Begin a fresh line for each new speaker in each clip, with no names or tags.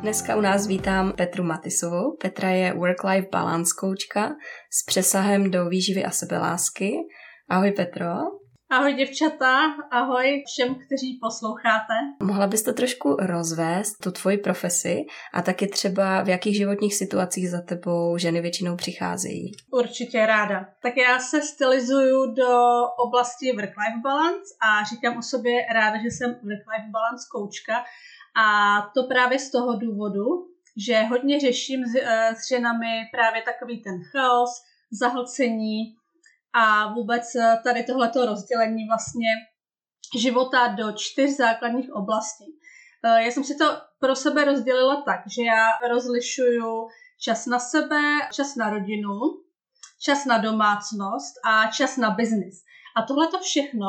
Dneska u nás vítám Petru Matisovou. Petra je work-life balance koučka s přesahem do výživy a sebelásky. Ahoj Petro.
Ahoj děvčata, ahoj všem, kteří posloucháte.
Mohla bys to trošku rozvést, tu tvoji profesi a taky třeba v jakých životních situacích za tebou ženy většinou přicházejí?
Určitě ráda. Tak já se stylizuju do oblasti work-life balance a říkám o sobě ráda, že jsem work-life balance koučka a to právě z toho důvodu, že hodně řeším s, eh, s ženami právě takový ten chaos, zahlcení a vůbec eh, tady tohleto rozdělení vlastně života do čtyř základních oblastí. Eh, já jsem si to pro sebe rozdělila tak, že já rozlišuju čas na sebe, čas na rodinu, čas na domácnost a čas na biznis. A tohle to všechno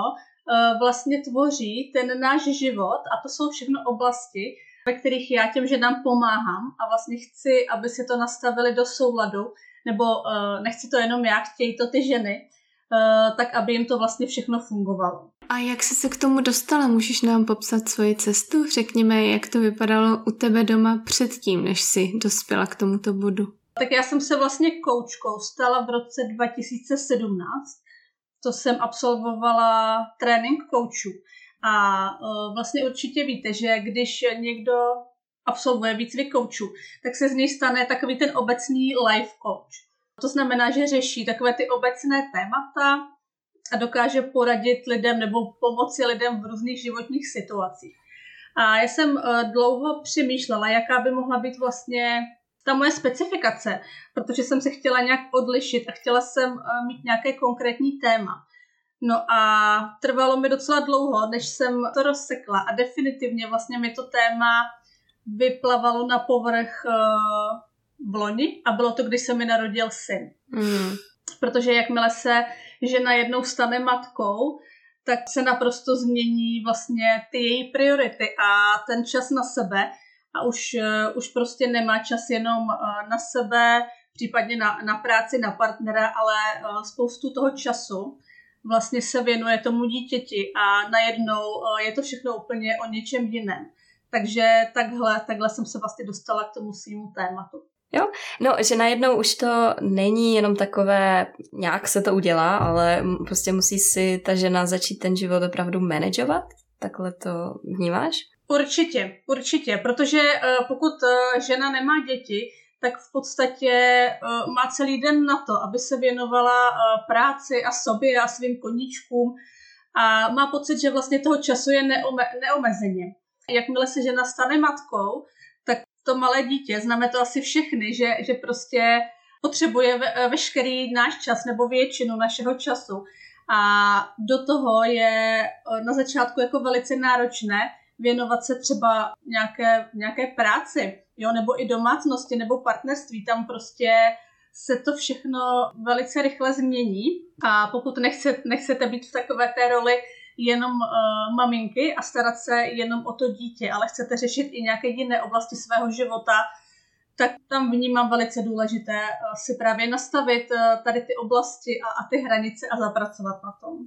vlastně tvoří ten náš život a to jsou všechno oblasti, ve kterých já těm ženám pomáhám a vlastně chci, aby si to nastavili do souladu, nebo uh, nechci to jenom já, chtějí to ty ženy, uh, tak aby jim to vlastně všechno fungovalo.
A jak jsi se k tomu dostala? Můžeš nám popsat svoji cestu? Řekněme, jak to vypadalo u tebe doma předtím, než jsi dospěla k tomuto bodu.
Tak já jsem se vlastně koučkou stala v roce 2017 to jsem absolvovala trénink koučů. A uh, vlastně určitě víte, že když někdo absolvuje výcvik koučů, tak se z něj stane takový ten obecný life coach. To znamená, že řeší takové ty obecné témata a dokáže poradit lidem nebo pomoci lidem v různých životních situacích. A já jsem uh, dlouho přemýšlela, jaká by mohla být vlastně ta moje specifikace, protože jsem se chtěla nějak odlišit a chtěla jsem uh, mít nějaké konkrétní téma. No a trvalo mi docela dlouho, než jsem to rozsekla a definitivně vlastně mi to téma vyplavalo na povrch uh, v loni a bylo to, když se mi narodil syn. Mm. Protože jakmile se žena jednou stane matkou, tak se naprosto změní vlastně ty její priority a ten čas na sebe a už, uh, už prostě nemá čas jenom uh, na sebe, případně na, na práci, na partnera, ale uh, spoustu toho času vlastně se věnuje tomu dítěti a najednou je to všechno úplně o něčem jiném. Takže takhle, takhle jsem se vlastně dostala k tomu svýmu tématu.
Jo, no, že najednou už to není jenom takové, nějak se to udělá, ale prostě musí si ta žena začít ten život opravdu manažovat? Takhle to vnímáš?
Určitě, určitě, protože uh, pokud uh, žena nemá děti, tak v podstatě uh, má celý den na to, aby se věnovala práci a sobě a svým koníčkům a má pocit, že vlastně toho času je neome- neomezeně. Jakmile se žena stane matkou, tak to malé dítě, známe to asi všechny, že, že prostě potřebuje ve, veškerý náš čas nebo většinu našeho času. A do toho je na začátku jako velice náročné věnovat se třeba nějaké, nějaké práci, jo, nebo i domácnosti, nebo partnerství. Tam prostě se to všechno velice rychle změní a pokud nechce, nechcete být v takové té roli jenom uh, maminky a starat se jenom o to dítě, ale chcete řešit i nějaké jiné oblasti svého života, tak tam vnímám velice důležité uh, si právě nastavit uh, tady ty oblasti a, a ty hranice a zapracovat na tom.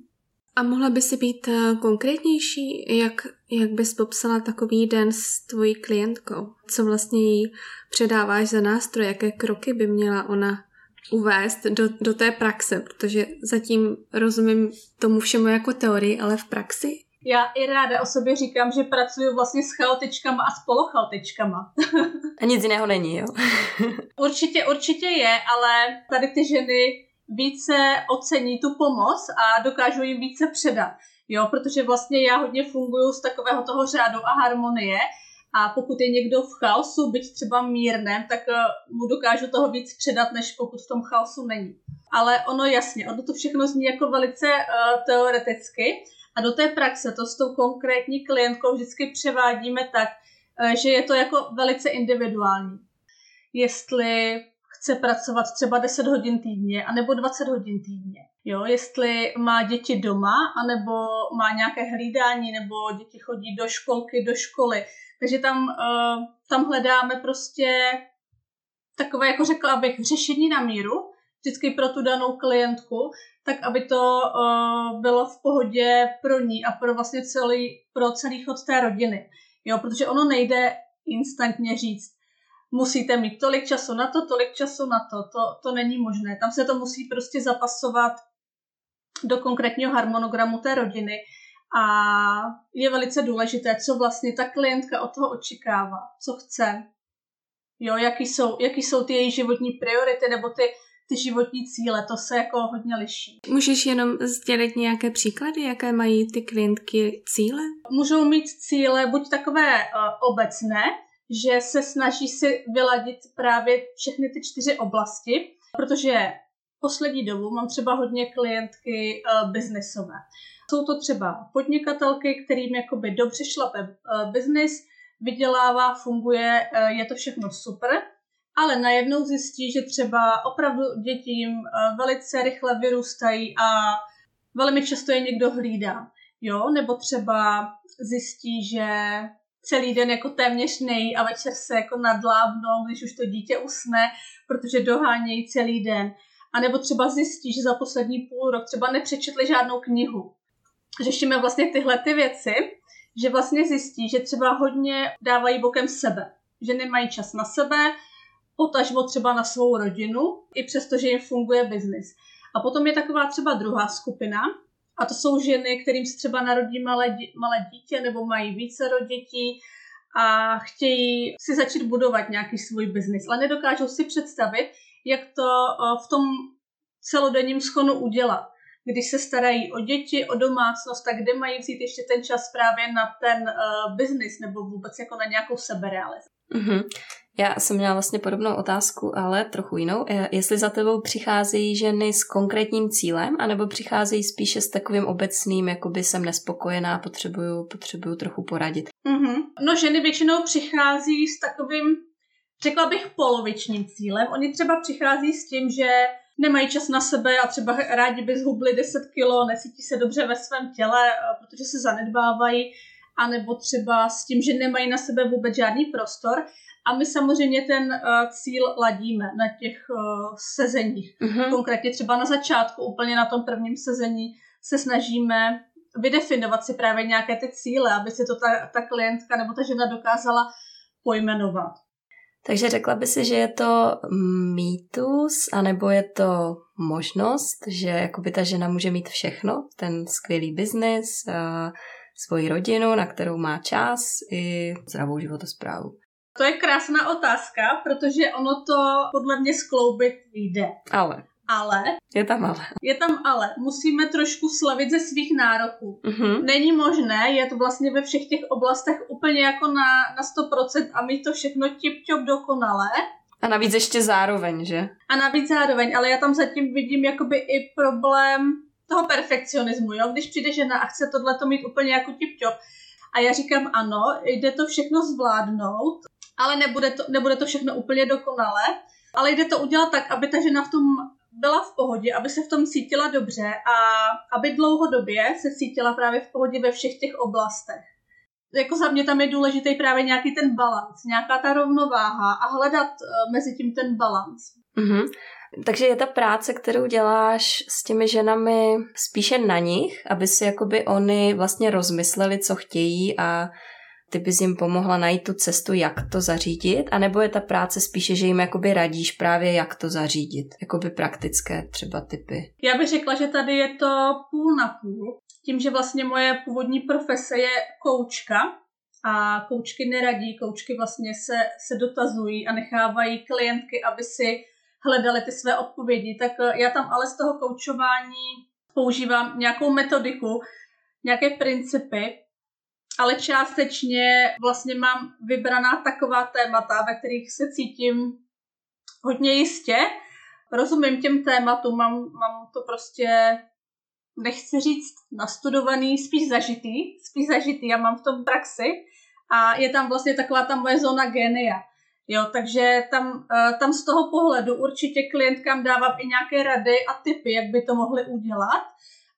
A mohla by si být eh, konkrétnější, jak, jak bys popsala takový den s tvojí klientkou? Co vlastně jí předáváš za nástroj? Jaké kroky by měla ona uvést do, do té praxe? Protože zatím rozumím tomu všemu jako teorii, ale v praxi?
Já i ráda o sobě říkám, že pracuji vlastně s chaotičkama a s polochaotičkama.
a nic jiného není, jo?
určitě, určitě je, ale tady ty ženy více ocení tu pomoc a dokážu jim více předat. Jo, protože vlastně já hodně funguju z takového toho řádu a harmonie a pokud je někdo v chaosu, byť třeba mírném, tak eh, mu dokážu toho víc předat, než pokud v tom chaosu není. Ale ono jasně, ono to všechno zní jako velice uh, teoreticky a do té praxe to s tou konkrétní klientkou vždycky převádíme tak, eh, že je to jako velice individuální. Jestli chce pracovat třeba 10 hodin týdně, anebo 20 hodin týdně. Jo, jestli má děti doma, anebo má nějaké hlídání, nebo děti chodí do školky, do školy. Takže tam, uh, tam hledáme prostě takové, jako řekla bych, řešení na míru, vždycky pro tu danou klientku, tak aby to uh, bylo v pohodě pro ní a pro vlastně celý, pro celý chod té rodiny. Jo, protože ono nejde instantně říct, musíte mít tolik času na to, tolik času na to, to, to není možné. Tam se to musí prostě zapasovat do konkrétního harmonogramu té rodiny a je velice důležité, co vlastně ta klientka od toho očekává, co chce, jo, jaký jsou, jaký jsou ty její životní priority nebo ty, ty životní cíle, to se jako hodně liší.
Můžeš jenom sdělit nějaké příklady, jaké mají ty klientky cíle?
Můžou mít cíle buď takové uh, obecné, že se snaží si vyladit právě všechny ty čtyři oblasti, protože poslední dobu mám třeba hodně klientky uh, biznesové. Jsou to třeba podnikatelky, kterým jakoby dobře šlape uh, biznis, vydělává, funguje, uh, je to všechno super, ale najednou zjistí, že třeba opravdu uh, velice rychle vyrůstají a velmi často je někdo hlídá. Jo? Nebo třeba zjistí, že celý den jako téměř nejí a večer se jako nadlábnou, když už to dítě usne, protože dohánějí celý den. A nebo třeba zjistí, že za poslední půl rok třeba nepřečetli žádnou knihu. Řešíme vlastně tyhle ty věci, že vlastně zjistí, že třeba hodně dávají bokem sebe, že nemají čas na sebe, potažmo třeba na svou rodinu, i přesto, že jim funguje biznis. A potom je taková třeba druhá skupina, a to jsou ženy, kterým se třeba narodí malé, malé dítě nebo mají více dětí a chtějí si začít budovat nějaký svůj biznis, ale nedokážou si představit, jak to v tom celodenním schonu udělat. Když se starají o děti, o domácnost, tak kde mají vzít ještě ten čas právě na ten uh, biznis nebo vůbec jako na nějakou seberealizaci.
Mm-hmm. Já jsem měla vlastně podobnou otázku, ale trochu jinou. E, jestli za tebou přicházejí ženy s konkrétním cílem, anebo přicházejí spíše s takovým obecným, jako by jsem nespokojená, potřebuju, potřebuju trochu poradit.
Mm-hmm. No ženy většinou přichází s takovým, řekla bych, polovičním cílem. Oni třeba přichází s tím, že nemají čas na sebe a třeba rádi by zhubli 10 kilo, nesítí se dobře ve svém těle, e, protože se zanedbávají, anebo třeba s tím, že nemají na sebe vůbec žádný prostor a my samozřejmě ten uh, cíl ladíme na těch uh, sezeních. Mm-hmm. Konkrétně třeba na začátku, úplně na tom prvním sezení, se snažíme vydefinovat si právě nějaké ty cíle, aby si to ta, ta klientka nebo ta žena dokázala pojmenovat.
Takže řekla by si, že je to mýtus, anebo je to možnost, že jakoby ta žena může mít všechno, ten skvělý biznis, svoji rodinu, na kterou má čas i zdravou životosprávu.
To je krásná otázka, protože ono to podle mě skloubit jde.
Ale.
Ale.
Je tam ale.
Je tam ale. Musíme trošku slavit ze svých nároků.
Mm-hmm.
Není možné je to vlastně ve všech těch oblastech úplně jako na, na 100% a mít to všechno tip-top dokonale.
A navíc ještě zároveň, že?
A navíc zároveň, ale já tam zatím vidím jakoby i problém toho perfekcionismu, jo? Když přijde žena a chce tohle mít úplně jako tip-top, a já říkám ano, jde to všechno zvládnout, ale nebude to, nebude to všechno úplně dokonale, ale jde to udělat tak, aby ta žena v tom byla v pohodě, aby se v tom cítila dobře a aby dlouhodobě se cítila právě v pohodě ve všech těch oblastech. Jako za mě tam je důležitý právě nějaký ten balans, nějaká ta rovnováha a hledat uh, mezi tím ten balans.
Mm-hmm. Takže je ta práce, kterou děláš s těmi ženami spíše na nich, aby si jakoby oni vlastně rozmysleli, co chtějí a ty bys jim pomohla najít tu cestu, jak to zařídit, anebo je ta práce spíše, že jim jakoby radíš právě, jak to zařídit, jakoby praktické třeba typy.
Já bych řekla, že tady je to půl na půl, tím, že vlastně moje původní profese je koučka a koučky neradí, koučky vlastně se, se dotazují a nechávají klientky, aby si hledali ty své odpovědi, tak já tam ale z toho koučování používám nějakou metodiku, nějaké principy, ale částečně vlastně mám vybraná taková témata, ve kterých se cítím hodně jistě. Rozumím těm tématům, mám, mám to prostě, nechci říct nastudovaný, spíš zažitý, spíš zažitý, já mám v tom praxi a je tam vlastně taková ta moje zóna genia. Jo, takže tam, eh, tam z toho pohledu určitě klientkám dávám i nějaké rady a typy, jak by to mohli udělat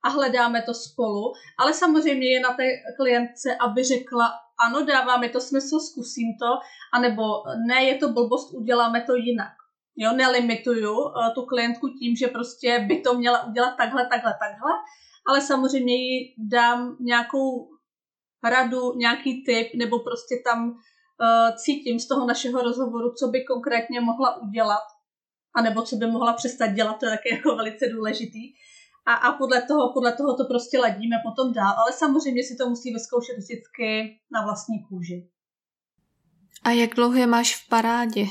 a hledáme to spolu, ale samozřejmě je na té klientce, aby řekla, ano, dává mi to smysl, zkusím to, anebo ne, je to blbost, uděláme to jinak. Jo, nelimituju uh, tu klientku tím, že prostě by to měla udělat takhle, takhle, takhle, ale samozřejmě jí dám nějakou radu, nějaký tip, nebo prostě tam uh, cítím z toho našeho rozhovoru, co by konkrétně mohla udělat, anebo co by mohla přestat dělat, to je také jako velice důležitý. A, a podle, toho, podle toho to prostě ladíme potom dál, ale samozřejmě si to musí vyzkoušet vždycky na vlastní kůži.
A jak dlouho je máš v parádě?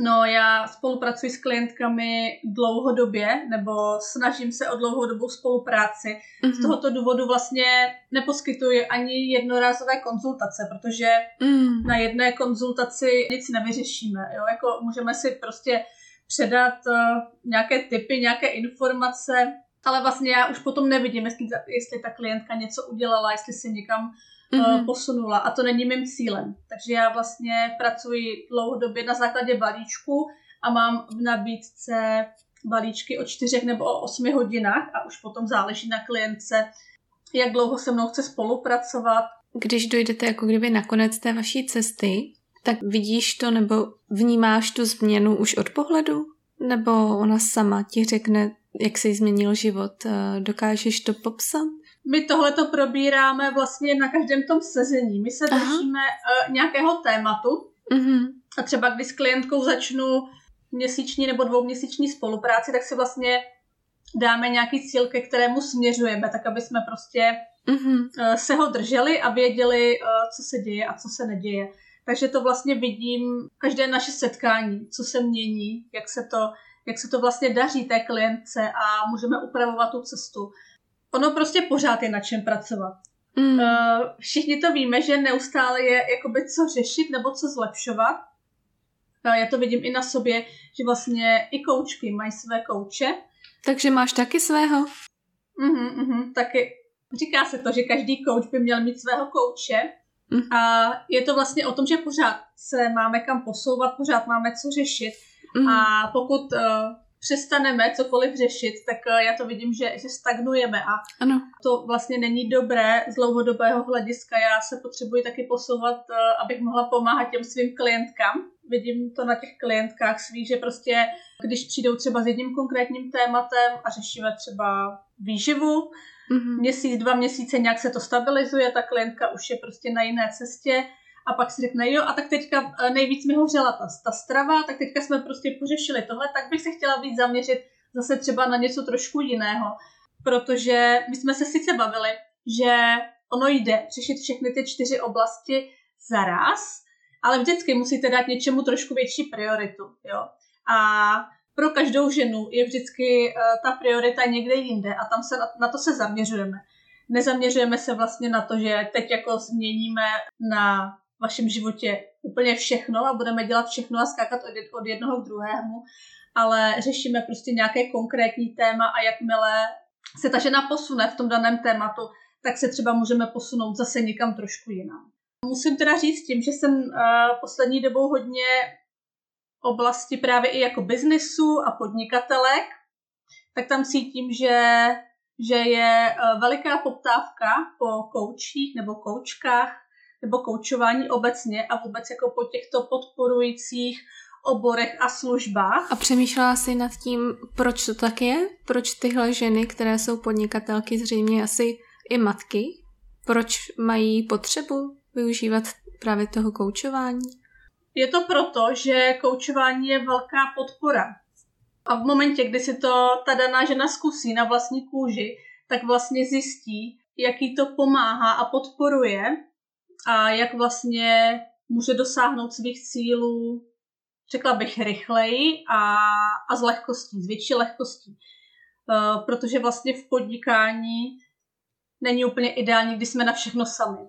No, já spolupracuji s klientkami dlouhodobě, nebo snažím se o dlouhodobou spolupráci. Mm-hmm. Z mhm. tohoto důvodu vlastně neposkytuji ani jednorázové konzultace, protože mm. na jedné konzultaci nic nevyřešíme. Jo? Jako můžeme si prostě předat uh, nějaké typy, nějaké informace, ale vlastně já už potom nevidím, jestli, jestli ta klientka něco udělala, jestli si někam mm-hmm. posunula a to není mým cílem. Takže já vlastně pracuji dlouhodobě na základě balíčku a mám v nabídce balíčky o čtyřech nebo o osmi hodinách a už potom záleží na klientce, jak dlouho se mnou chce spolupracovat.
Když dojdete jako kdyby na konec té vaší cesty, tak vidíš to nebo vnímáš tu změnu už od pohledu? Nebo ona sama ti řekne, jak se jí změnil život? Dokážeš to popsat?
my tohle to probíráme vlastně na každém tom sezení. My se Aha. držíme uh, nějakého tématu mm-hmm. a třeba když s klientkou začnu měsíční nebo dvouměsíční spolupráci, tak si vlastně dáme nějaký cíl, ke kterému směřujeme, tak aby jsme prostě mm-hmm. se ho drželi a věděli, uh, co se děje a co se neděje. Takže to vlastně vidím každé naše setkání, co se mění, jak se to, jak se to vlastně daří té klientce a můžeme upravovat tu cestu ono prostě pořád je na čem pracovat. Mm. Uh, všichni to víme, že neustále je jakoby co řešit nebo co zlepšovat. Uh, já to vidím i na sobě, že vlastně i koučky mají své kouče.
Takže máš taky svého?
Mhm, mhm, taky. Říká se to, že každý kouč by měl mít svého kouče. Mm. A je to vlastně o tom, že pořád se máme kam posouvat, pořád máme co řešit. Mm. A pokud uh, přestaneme cokoliv řešit, tak eh, já to vidím, že, že stagnujeme a ano. to vlastně není dobré z dlouhodobého hlediska. Já se potřebuji taky posouvat, eh, abych mohla pomáhat těm svým klientkám. Vidím to na těch klientkách svých, že prostě když přijdou třeba s jedním konkrétním tématem a řešíme třeba výživu, mm-hmm. měsíc, dva měsíce nějak se to stabilizuje, ta klientka už je prostě na jiné cestě, a pak si řekne, jo, a tak teďka eh, nejvíc mi hořela ta, ta strava, tak teďka jsme prostě pořešili tohle, tak bych se chtěla víc zaměřit zase třeba na něco trošku jiného, protože my jsme se sice bavili, že ono jde řešit všechny ty čtyři oblasti zaraz, ale vždycky musíte dát něčemu trošku větší prioritu, jo. A pro každou ženu je vždycky uh, ta priorita někde jinde a tam se na, to se zaměřujeme. Nezaměřujeme se vlastně na to, že teď jako změníme na vašem životě úplně všechno a budeme dělat všechno a skákat od, jednoho k druhému, ale řešíme prostě nějaké konkrétní téma a jakmile se ta žena posune v tom daném tématu, tak se třeba můžeme posunout zase někam trošku jinam. Musím teda říct tím, že jsem uh, poslední dobou hodně oblasti právě i jako biznesu a podnikatelek, tak tam cítím, že, že je uh, veliká poptávka po koučích nebo koučkách, nebo koučování obecně a vůbec jako po těchto podporujících oborech a službách.
A přemýšlela jsi nad tím, proč to tak je? Proč tyhle ženy, které jsou podnikatelky, zřejmě asi i matky, proč mají potřebu využívat právě toho koučování?
Je to proto, že koučování je velká podpora. A v momentě, kdy si to ta daná žena zkusí na vlastní kůži, tak vlastně zjistí, jaký to pomáhá a podporuje a jak vlastně může dosáhnout svých cílů, řekla bych, rychleji a, a s lehkostí, s větší lehkostí. Uh, protože vlastně v podnikání není úplně ideální, když jsme na všechno sami.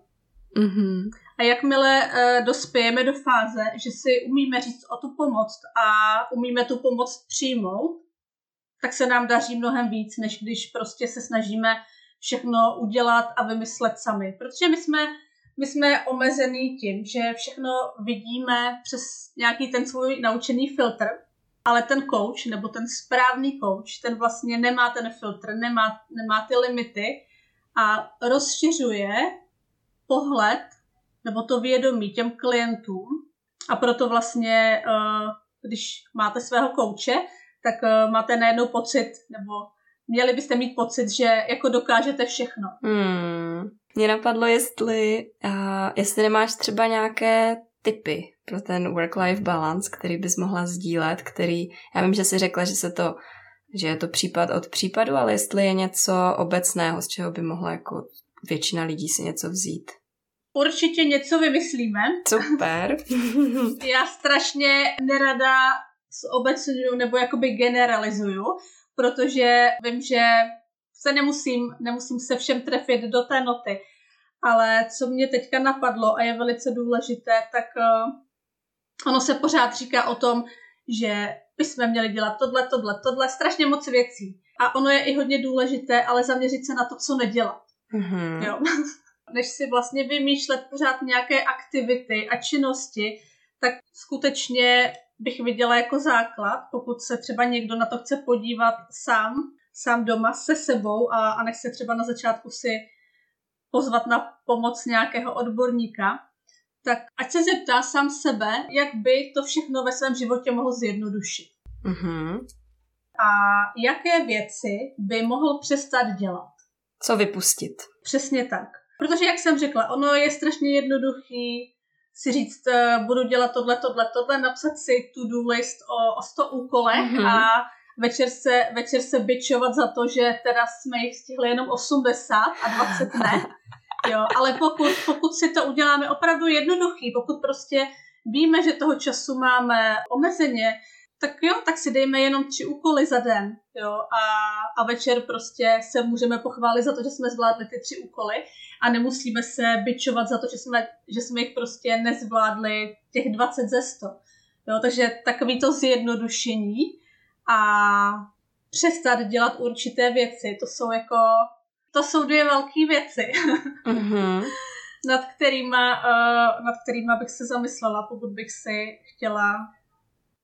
Mm-hmm. A jakmile uh, dospějeme do fáze, že si umíme říct o tu pomoc a umíme tu pomoc přijmout, tak se nám daří mnohem víc, než když prostě se snažíme všechno udělat a vymyslet sami. Protože my jsme my jsme omezený tím, že všechno vidíme přes nějaký ten svůj naučený filtr, ale ten coach, nebo ten správný coach, ten vlastně nemá ten filtr, nemá, nemá ty limity a rozšiřuje pohled nebo to vědomí těm klientům a proto vlastně, eh, když máte svého kouče, tak eh, máte najednou pocit, nebo měli byste mít pocit, že jako dokážete všechno.
Hmm. Mě napadlo, jestli, uh, jestli nemáš třeba nějaké typy pro ten work-life balance, který bys mohla sdílet, který, já vím, že jsi řekla, že se to, že je to případ od případu, ale jestli je něco obecného, z čeho by mohla jako většina lidí si něco vzít.
Určitě něco vymyslíme.
Super.
já strašně nerada obecňuju nebo jakoby generalizuju, protože vím, že se nemusím, nemusím se všem trefit do té noty. Ale co mě teďka napadlo a je velice důležité, tak uh, ono se pořád říká o tom, že bychom měli dělat tohle, tohle, tohle, strašně moc věcí. A ono je i hodně důležité, ale zaměřit se na to, co nedělat. Mm-hmm. Jo. Než si vlastně vymýšlet pořád nějaké aktivity a činnosti, tak skutečně bych viděla jako základ, pokud se třeba někdo na to chce podívat sám, sám doma se sebou a, a nechce třeba na začátku si pozvat na pomoc nějakého odborníka, tak ať se zeptá sám sebe, jak by to všechno ve svém životě mohl zjednodušit. Mm-hmm. A jaké věci by mohl přestat dělat.
Co vypustit.
Přesně tak. Protože, jak jsem řekla, ono je strašně jednoduchý si říct, uh, budu dělat tohle, tohle, tohle, napsat si to-do list o, o 100 úkolech mm-hmm. a večer se, večer se bičovat za to, že teda jsme jich stihli jenom 80 a 20 ne. Jo, ale pokud, pokud si to uděláme opravdu jednoduchý, pokud prostě víme, že toho času máme omezeně, tak jo, tak si dejme jenom tři úkoly za den, jo, a, a večer prostě se můžeme pochválit za to, že jsme zvládli ty tři úkoly a nemusíme se bičovat za to, že jsme, že jsme jich prostě nezvládli těch 20 ze 100. Jo, takže takový to zjednodušení a přestat dělat určité věci, to jsou jako, to jsou dvě velké věci, mm-hmm. nad, kterýma, uh, nad kterýma bych se zamyslela, pokud bych si chtěla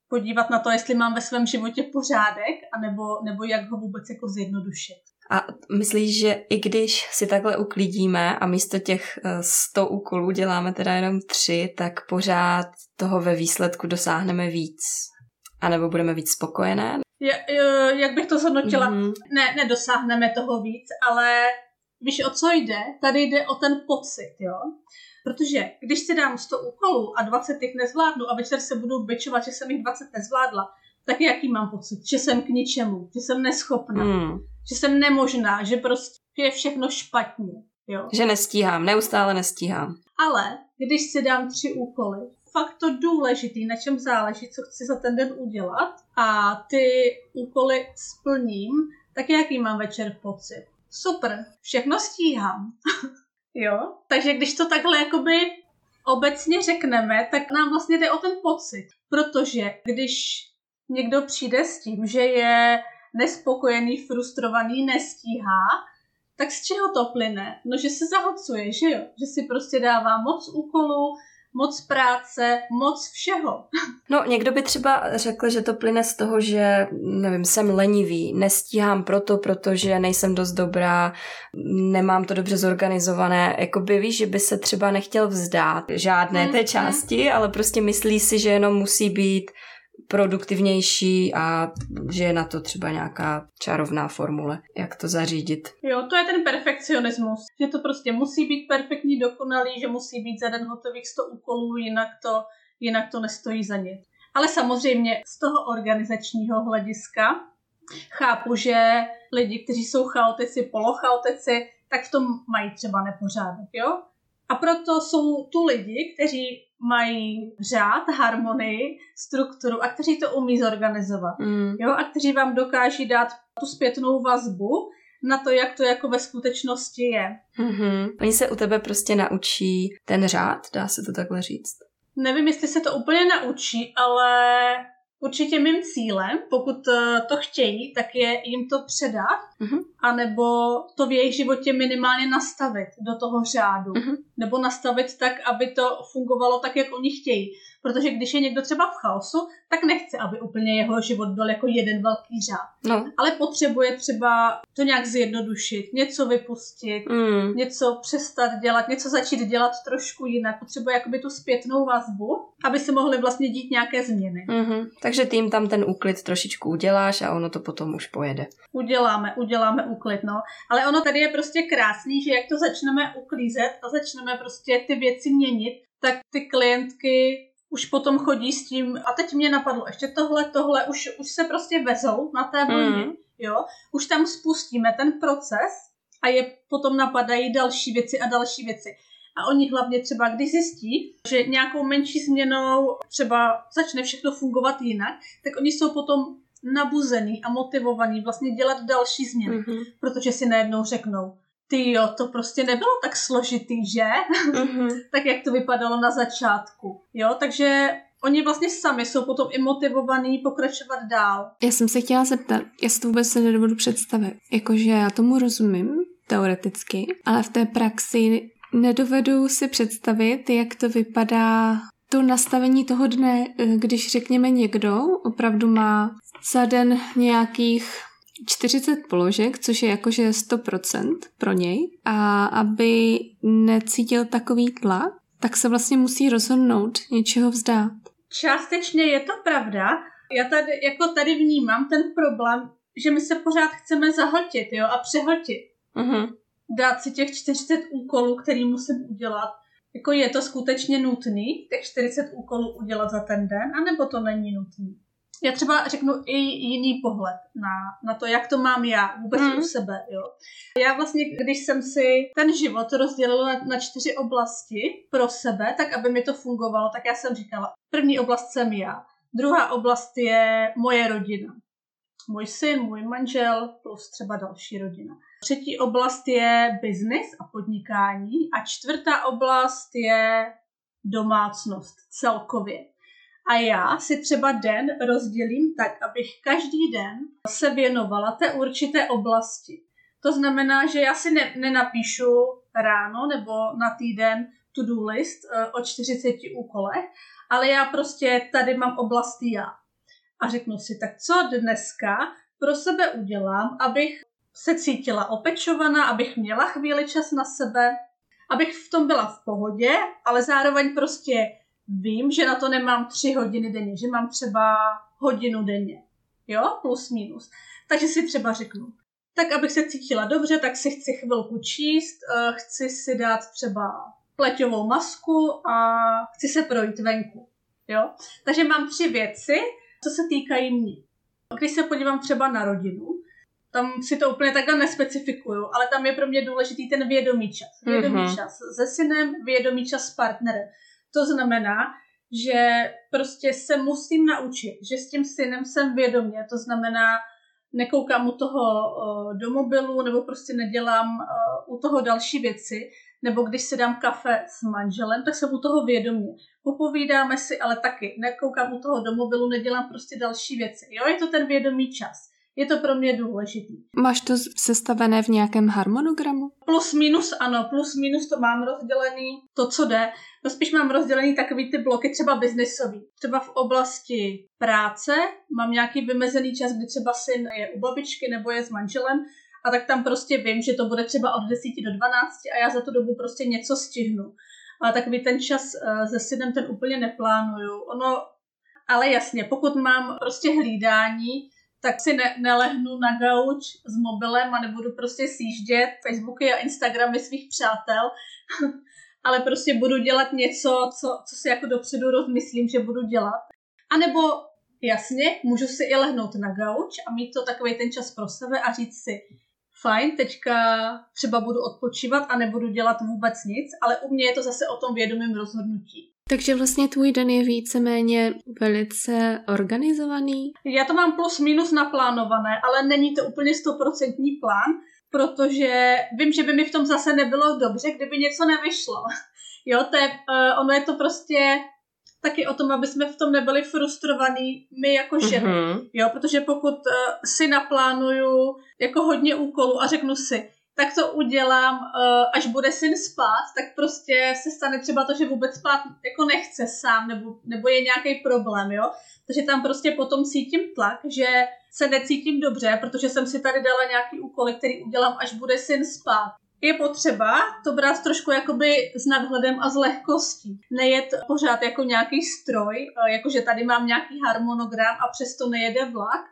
podívat na to, jestli mám ve svém životě pořádek, anebo, nebo jak ho vůbec jako zjednodušit.
A myslíš, že i když si takhle uklidíme a místo těch 100 eh, úkolů děláme teda jenom tři, tak pořád toho ve výsledku dosáhneme víc? A nebo budeme víc spokojené?
jak bych to zhodnotila? Mm-hmm. Ne, nedosáhneme toho víc, ale víš, o co jde? Tady jde o ten pocit, jo? Protože když si dám 100 úkolů a 20 těch nezvládnu a večer se budu byčovat, že jsem jich 20 nezvládla, tak jaký mám pocit? Že jsem k ničemu, že jsem neschopná, mm. že jsem nemožná, že prostě je všechno špatně. Jo?
Že nestíhám, neustále nestíhám.
Ale když si dám tři úkoly, fakt to důležitý, na čem záleží, co chci za ten den udělat a ty úkoly splním, tak jaký mám večer pocit? Super, všechno stíhám. jo? Takže když to takhle jakoby obecně řekneme, tak nám vlastně jde o ten pocit. Protože když někdo přijde s tím, že je nespokojený, frustrovaný, nestíhá, tak z čeho to plyne? No, že se zahodcuje, že jo? Že si prostě dává moc úkolů, moc práce, moc všeho.
No, někdo by třeba řekl, že to plyne z toho, že, nevím, jsem lenivý, nestíhám proto, protože nejsem dost dobrá, nemám to dobře zorganizované. Jakoby víš, že by se třeba nechtěl vzdát žádné té mhm. části, ale prostě myslí si, že jenom musí být produktivnější a že je na to třeba nějaká čarovná formule, jak to zařídit.
Jo, to je ten perfekcionismus, že to prostě musí být perfektní, dokonalý, že musí být za den hotových 100 úkolů, jinak to, jinak to nestojí za nic. Ale samozřejmě z toho organizačního hlediska chápu, že lidi, kteří jsou chaotici, polochaotici, tak v tom mají třeba nepořádek, jo? A proto jsou tu lidi, kteří mají řád, harmonii, strukturu a kteří to umí zorganizovat. Mm. Jo? A kteří vám dokáží dát tu zpětnou vazbu na to, jak to jako ve skutečnosti je.
Mm-hmm. Oni se u tebe prostě naučí ten řád, dá se to takhle říct?
Nevím, jestli se to úplně naučí, ale určitě mým cílem, pokud eh, to chtějí, tak je jim to předat mm-hmm. anebo to v jejich životě minimálně nastavit do toho řádu. Mm-hmm. Nebo nastavit tak, aby to fungovalo tak, jak oni chtějí. Protože když je někdo třeba v chaosu, tak nechce, aby úplně jeho život byl jako jeden velký řád. No. Ale potřebuje třeba to nějak zjednodušit, něco vypustit, mm. něco přestat dělat, něco začít dělat trošku jinak. Potřebuje jakoby tu zpětnou vazbu, aby se mohly vlastně dít nějaké změny.
Mm-hmm. Takže tím tam ten úklid trošičku uděláš a ono to potom už pojede.
Uděláme, uděláme úklid, no. Ale ono tady je prostě krásný, že jak to začneme uklízet a začneme prostě ty věci měnit, tak ty klientky už potom chodí s tím, a teď mě napadlo ještě tohle, tohle, už, už se prostě vezou na té vlně, mm. jo, už tam spustíme ten proces a je potom napadají další věci a další věci. A oni hlavně třeba, když zjistí, že nějakou menší změnou třeba začne všechno fungovat jinak, tak oni jsou potom nabuzený a motivovaný vlastně dělat další změny, mm-hmm. protože si najednou řeknou, ty jo, to prostě nebylo tak složitý, že? Mm-hmm. tak jak to vypadalo na začátku. Jo, takže oni vlastně sami jsou potom i motivovaní pokračovat dál.
Já jsem se chtěla zeptat, já si to vůbec se nedovedu představit. Jakože já tomu rozumím, teoreticky, ale v té praxi nedovedu si představit, jak to vypadá to nastavení toho dne, když řekněme někdo opravdu má za den nějakých 40 položek, což je jakože 100% pro něj a aby necítil takový tlak, tak se vlastně musí rozhodnout něčeho vzdát.
Částečně je to pravda. Já tady, jako tady vnímám ten problém, že my se pořád chceme zahltit jo, a přehltit. Uh-huh. Dát si těch 40 úkolů, který musím udělat. Jako je to skutečně nutný, těch 40 úkolů udělat za ten den, anebo to není nutný? Já třeba řeknu i jiný pohled na, na to, jak to mám já vůbec mm. u sebe. Jo. Já vlastně, když jsem si ten život rozdělila na, na čtyři oblasti pro sebe, tak aby mi to fungovalo, tak já jsem říkala, první oblast jsem já, druhá oblast je moje rodina. Můj syn, můj manžel plus třeba další rodina. Třetí oblast je biznis a podnikání a čtvrtá oblast je domácnost celkově. A já si třeba den rozdělím tak, abych každý den se věnovala té určité oblasti. To znamená, že já si ne, nenapíšu ráno nebo na týden to-do list uh, o 40 úkolech, ale já prostě tady mám oblasti já. A řeknu si, tak co dneska pro sebe udělám, abych se cítila opečovaná, abych měla chvíli čas na sebe, abych v tom byla v pohodě, ale zároveň prostě vím, že na to nemám tři hodiny denně, že mám třeba hodinu denně. Jo, plus minus. Takže si třeba řeknu, tak abych se cítila dobře, tak si chci chvilku číst, eh, chci si dát třeba pleťovou masku a chci se projít venku. Jo? Takže mám tři věci, co se týkají mě. Když se podívám třeba na rodinu, tam si to úplně takhle nespecifikuju, ale tam je pro mě důležitý ten vědomý čas. Vědomý mm-hmm. čas se synem, vědomý čas s partnerem. To znamená, že prostě se musím naučit, že s tím synem jsem vědomě, to znamená, nekoukám u toho do mobilu nebo prostě nedělám u toho další věci, nebo když si dám kafe s manželem, tak jsem u toho vědomě. Popovídáme si, ale taky nekoukám u toho do mobilu, nedělám prostě další věci. Jo, je to ten vědomý čas je to pro mě důležitý.
Máš to sestavené v nějakém harmonogramu?
Plus minus ano, plus minus to mám rozdělený, to co jde. No spíš mám rozdělený takový ty bloky třeba biznesový. Třeba v oblasti práce mám nějaký vymezený čas, kdy třeba syn je u babičky nebo je s manželem a tak tam prostě vím, že to bude třeba od 10 do 12 a já za tu dobu prostě něco stihnu. Ale takový ten čas uh, se synem ten úplně neplánuju. Ono, ale jasně, pokud mám prostě hlídání, tak si ne, nelehnu na gauč s mobilem a nebudu prostě sjíždět Facebooky a Instagramy svých přátel, ale prostě budu dělat něco, co, co si jako dopředu rozmyslím, že budu dělat. A nebo jasně, můžu si i lehnout na gauč a mít to takový ten čas pro sebe a říct si, fajn, teďka třeba budu odpočívat a nebudu dělat vůbec nic, ale u mě je to zase o tom vědomém rozhodnutí.
Takže vlastně tvůj den je víceméně velice organizovaný?
Já to mám plus minus naplánované, ale není to úplně stoprocentní plán, protože vím, že by mi v tom zase nebylo dobře, kdyby něco nevyšlo. Jo, to je, uh, ono je to prostě taky o tom, aby jsme v tom nebyli frustrovaní my jako ženy. Mm-hmm. Jo, protože pokud uh, si naplánuju jako hodně úkolů a řeknu si, tak to udělám, uh, až bude syn spát, tak prostě se stane třeba to, že vůbec spát jako nechce sám, nebo, nebo je nějaký problém, jo. Takže tam prostě potom cítím tlak, že se necítím dobře, protože jsem si tady dala nějaký úkoly, který udělám, až bude syn spát je potřeba to brát trošku jakoby s nadhledem a s lehkostí. Nejet pořád jako nějaký stroj, jakože tady mám nějaký harmonogram a přesto nejede vlak,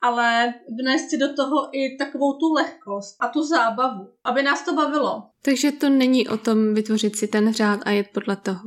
ale vnést si do toho i takovou tu lehkost a tu zábavu, aby nás to bavilo.
Takže to není o tom vytvořit si ten řád a jet podle toho.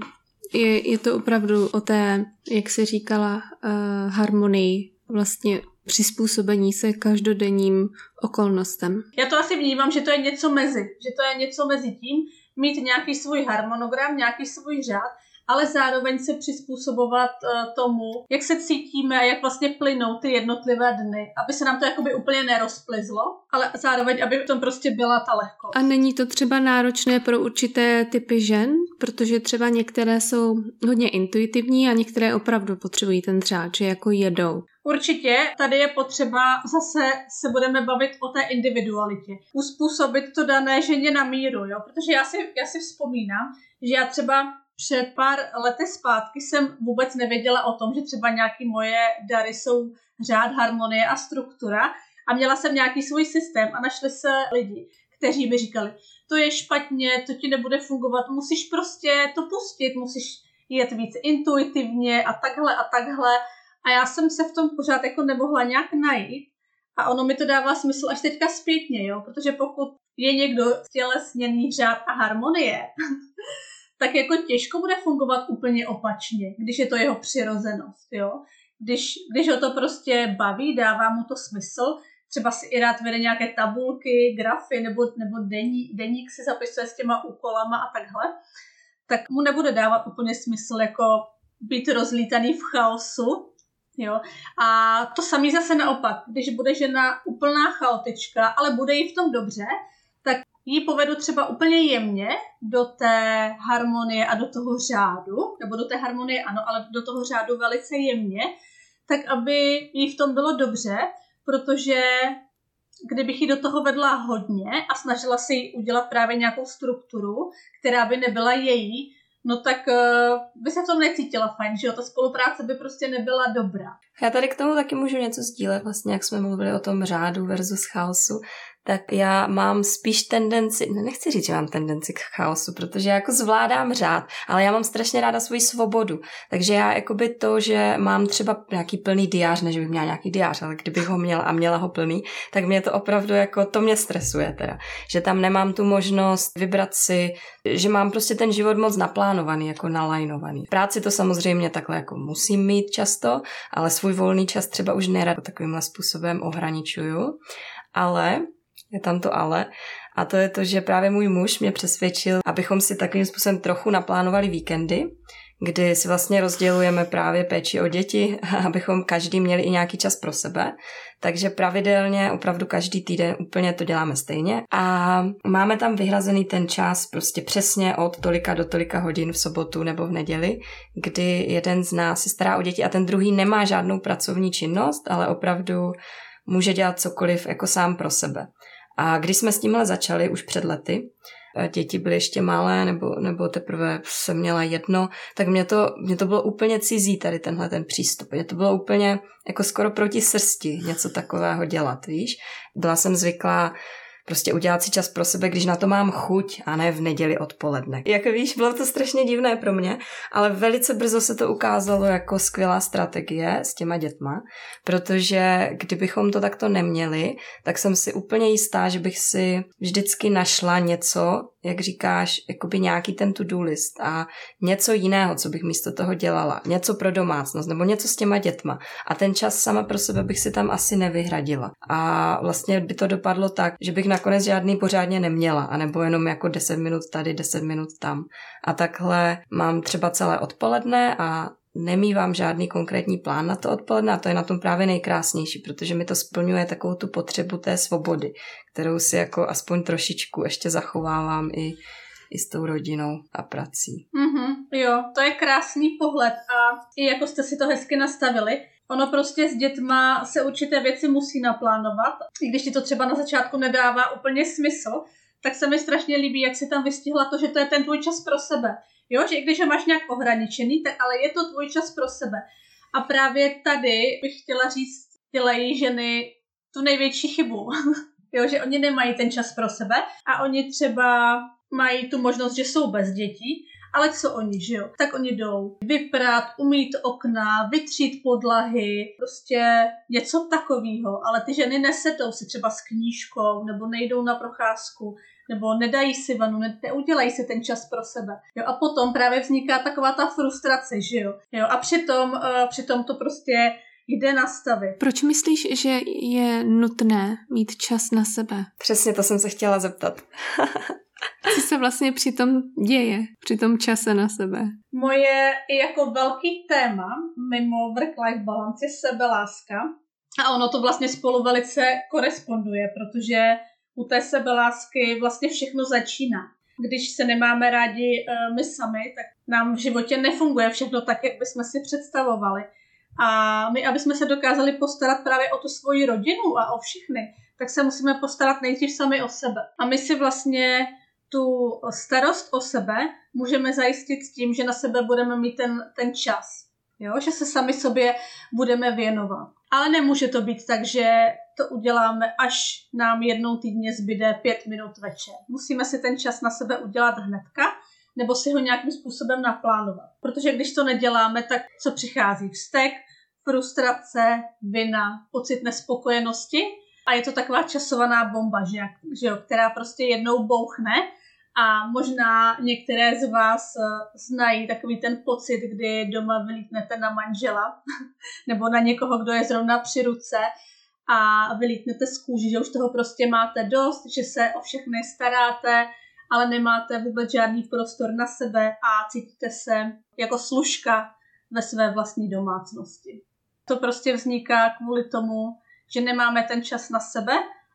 Je, je to opravdu o té, jak se říkala, uh, harmonii, vlastně přizpůsobení se každodenním okolnostem.
Já to asi vnímám, že to je něco mezi, že to je něco mezi tím, mít nějaký svůj harmonogram, nějaký svůj řád ale zároveň se přizpůsobovat uh, tomu, jak se cítíme a jak vlastně plynou ty jednotlivé dny, aby se nám to jakoby úplně nerozplizlo, ale zároveň, aby v tom prostě byla ta lehkost.
A není to třeba náročné pro určité typy žen, protože třeba některé jsou hodně intuitivní a některé opravdu potřebují ten řád, že jako jedou.
Určitě tady je potřeba, zase se budeme bavit o té individualitě. Uspůsobit to dané ženě na míru, jo? protože já si, já si vzpomínám, že já třeba před pár lety zpátky jsem vůbec nevěděla o tom, že třeba nějaké moje dary jsou řád, harmonie a struktura a měla jsem nějaký svůj systém a našli se lidi, kteří mi říkali, to je špatně, to ti nebude fungovat, musíš prostě to pustit, musíš jet víc intuitivně a takhle a takhle. A já jsem se v tom pořád jako nemohla nějak najít a ono mi to dává smysl až teďka zpětně, jo, protože pokud je někdo stělesněný řád a harmonie, tak jako těžko bude fungovat úplně opačně, když je to jeho přirozenost, jo. Když, když ho to prostě baví, dává mu to smysl, třeba si i rád vede nějaké tabulky, grafy nebo, nebo dení, deník si zapisuje s těma úkolama a takhle, tak mu nebude dávat úplně smysl jako být rozlítaný v chaosu, Jo? A to samý zase naopak, když bude žena úplná chaotička, ale bude jí v tom dobře, ji povedu třeba úplně jemně do té harmonie a do toho řádu, nebo do té harmonie ano, ale do toho řádu velice jemně, tak aby jí v tom bylo dobře, protože kdybych ji do toho vedla hodně a snažila se jí udělat právě nějakou strukturu, která by nebyla její, no tak uh, by se v tom necítila fajn, že jo, ta spolupráce by prostě nebyla dobrá.
Já tady k tomu taky můžu něco sdílet, vlastně jak jsme mluvili o tom řádu versus chaosu, tak já mám spíš tendenci, ne, nechci říct, že mám tendenci k chaosu, protože já jako zvládám řád, ale já mám strašně ráda svoji svobodu. Takže já jakoby to, že mám třeba nějaký plný diář, než bych měla nějaký diář, ale kdybych ho měla a měla ho plný, tak mě to opravdu jako, to mě stresuje teda. Že tam nemám tu možnost vybrat si, že mám prostě ten život moc naplánovaný, jako nalajnovaný. Práci to samozřejmě takhle jako musím mít často, ale svůj volný čas třeba už nerad takovýmhle způsobem ohraničuju. Ale je tam to ale. A to je to, že právě můj muž mě přesvědčil, abychom si takovým způsobem trochu naplánovali víkendy, kdy si vlastně rozdělujeme právě péči o děti, abychom každý měli i nějaký čas pro sebe. Takže pravidelně, opravdu každý týden úplně to děláme stejně. A máme tam vyhrazený ten čas prostě přesně od tolika do tolika hodin v sobotu nebo v neděli, kdy jeden z nás se stará o děti a ten druhý nemá žádnou pracovní činnost, ale opravdu může dělat cokoliv jako sám pro sebe. A když jsme s tímhle začali už před lety, eh, děti byly ještě malé, nebo, nebo teprve jsem měla jedno, tak mě to, mě to bylo úplně cizí tady tenhle ten přístup. Mě to bylo úplně jako skoro proti srsti něco takového dělat, víš. Byla jsem zvyklá prostě udělat si čas pro sebe, když na to mám chuť a ne v neděli odpoledne. Jak víš, bylo to strašně divné pro mě, ale velice brzo se to ukázalo jako skvělá strategie s těma dětma, protože kdybychom to takto neměli, tak jsem si úplně jistá, že bych si vždycky našla něco, jak říkáš, jakoby nějaký ten to-do list a něco jiného, co bych místo toho dělala. Něco pro domácnost nebo něco s těma dětma. A ten čas sama pro sebe bych si tam asi nevyhradila. A vlastně by to dopadlo tak, že bych nakonec žádný pořádně neměla, anebo jenom jako 10 minut tady, 10 minut tam. A takhle mám třeba celé odpoledne a nemývám žádný konkrétní plán na to odpoledne a to je na tom právě nejkrásnější, protože mi to splňuje takovou tu potřebu té svobody, kterou si jako aspoň trošičku ještě zachovávám i, i s tou rodinou a prací.
Mm-hmm, jo, to je krásný pohled a i jako jste si to hezky nastavili, Ono prostě s dětma se určité věci musí naplánovat, i když ti to třeba na začátku nedává úplně smysl, tak se mi strašně líbí, jak si tam vystihla to, že to je ten tvůj čas pro sebe. Jo, že i když ho máš nějak ohraničený, tak ale je to tvůj čas pro sebe. A právě tady bych chtěla říct, dělají ženy tu největší chybu. jo, že oni nemají ten čas pro sebe a oni třeba mají tu možnost, že jsou bez dětí ale co oni, že jo? Tak oni jdou vyprat, umít okna, vytřít podlahy, prostě něco takového. Ale ty ženy nesedou si třeba s knížkou, nebo nejdou na procházku, nebo nedají si vanu, ne, neudělají si ten čas pro sebe. Jo, a potom právě vzniká taková ta frustrace, že jo? jo a přitom, uh, přitom to prostě jde nastavit.
Proč myslíš, že je nutné mít čas na sebe?
Přesně to jsem se chtěla zeptat.
Se vlastně při tom děje, při tom čase na sebe?
Moje jako velký téma mimo work-life balance je sebeláska. A ono to vlastně spolu velice koresponduje, protože u té sebelásky vlastně všechno začíná. Když se nemáme rádi uh, my sami, tak nám v životě nefunguje všechno tak, jak bychom si představovali. A my, aby jsme se dokázali postarat právě o tu svoji rodinu a o všechny, tak se musíme postarat nejdřív sami o sebe. A my si vlastně tu starost o sebe můžeme zajistit tím, že na sebe budeme mít ten, ten čas. Jo? Že se sami sobě budeme věnovat. Ale nemůže to být tak, že to uděláme, až nám jednou týdně zbyde pět minut večer. Musíme si ten čas na sebe udělat hnedka, nebo si ho nějakým způsobem naplánovat. Protože když to neděláme, tak co přichází? Vztek, frustrace, vina, pocit nespokojenosti a je to taková časovaná bomba, že, že jo, která prostě jednou bouchne a možná některé z vás eh, znají takový ten pocit, kdy doma vylítnete na manžela nebo na někoho, kdo je zrovna při ruce a vylítnete z kůži, že už toho prostě máte dost, že se o všechny staráte, ale nemáte vůbec žádný prostor na sebe a cítíte se jako služka ve své vlastní domácnosti. To prostě vzniká kvůli tomu, že nemáme ten čas na sebe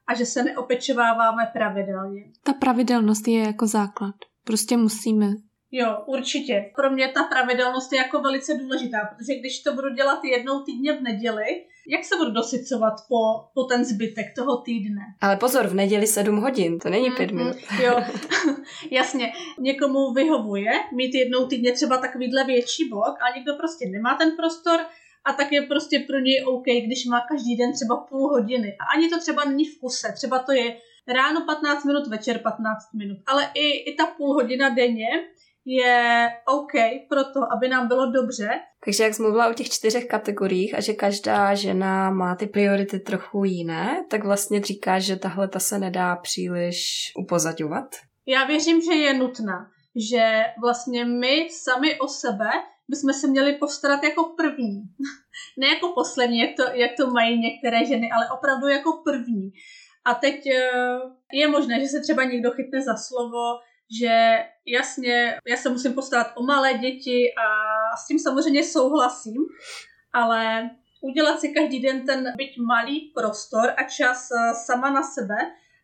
a že se neopečováváme pravidelně.
Ta pravidelnost je jako základ. Prostě musíme.
Jo, určitě. Pro mě ta pravidelnost je jako velice důležitá, protože když to budu dělat jednou týdně v neděli, jak se budu dosycovat po, po ten zbytek toho týdne?
Ale pozor, v neděli 7 hodin, to není pět mm-hmm, minut.
Jo, jasně. Někomu vyhovuje mít jednou týdně třeba takovýhle větší blok a někdo prostě nemá ten prostor, a tak je prostě pro něj OK, když má každý den třeba půl hodiny. A ani to třeba není v kuse, třeba to je ráno 15 minut, večer 15 minut. Ale i, i ta půl hodina denně je OK pro to, aby nám bylo dobře.
Takže jak jsi mluvila o těch čtyřech kategoriích a že každá žena má ty priority trochu jiné, tak vlastně říkáš, že tahle ta se nedá příliš upozaďovat?
Já věřím, že je nutná. Že vlastně my sami o sebe bychom se měli postarat jako první. ne jako poslední, jak to, jak to mají některé ženy, ale opravdu jako první. A teď eh, je možné, že se třeba někdo chytne za slovo, že jasně, já se musím postarat o malé děti a s tím samozřejmě souhlasím, ale udělat si každý den ten byť malý prostor a čas eh, sama na sebe,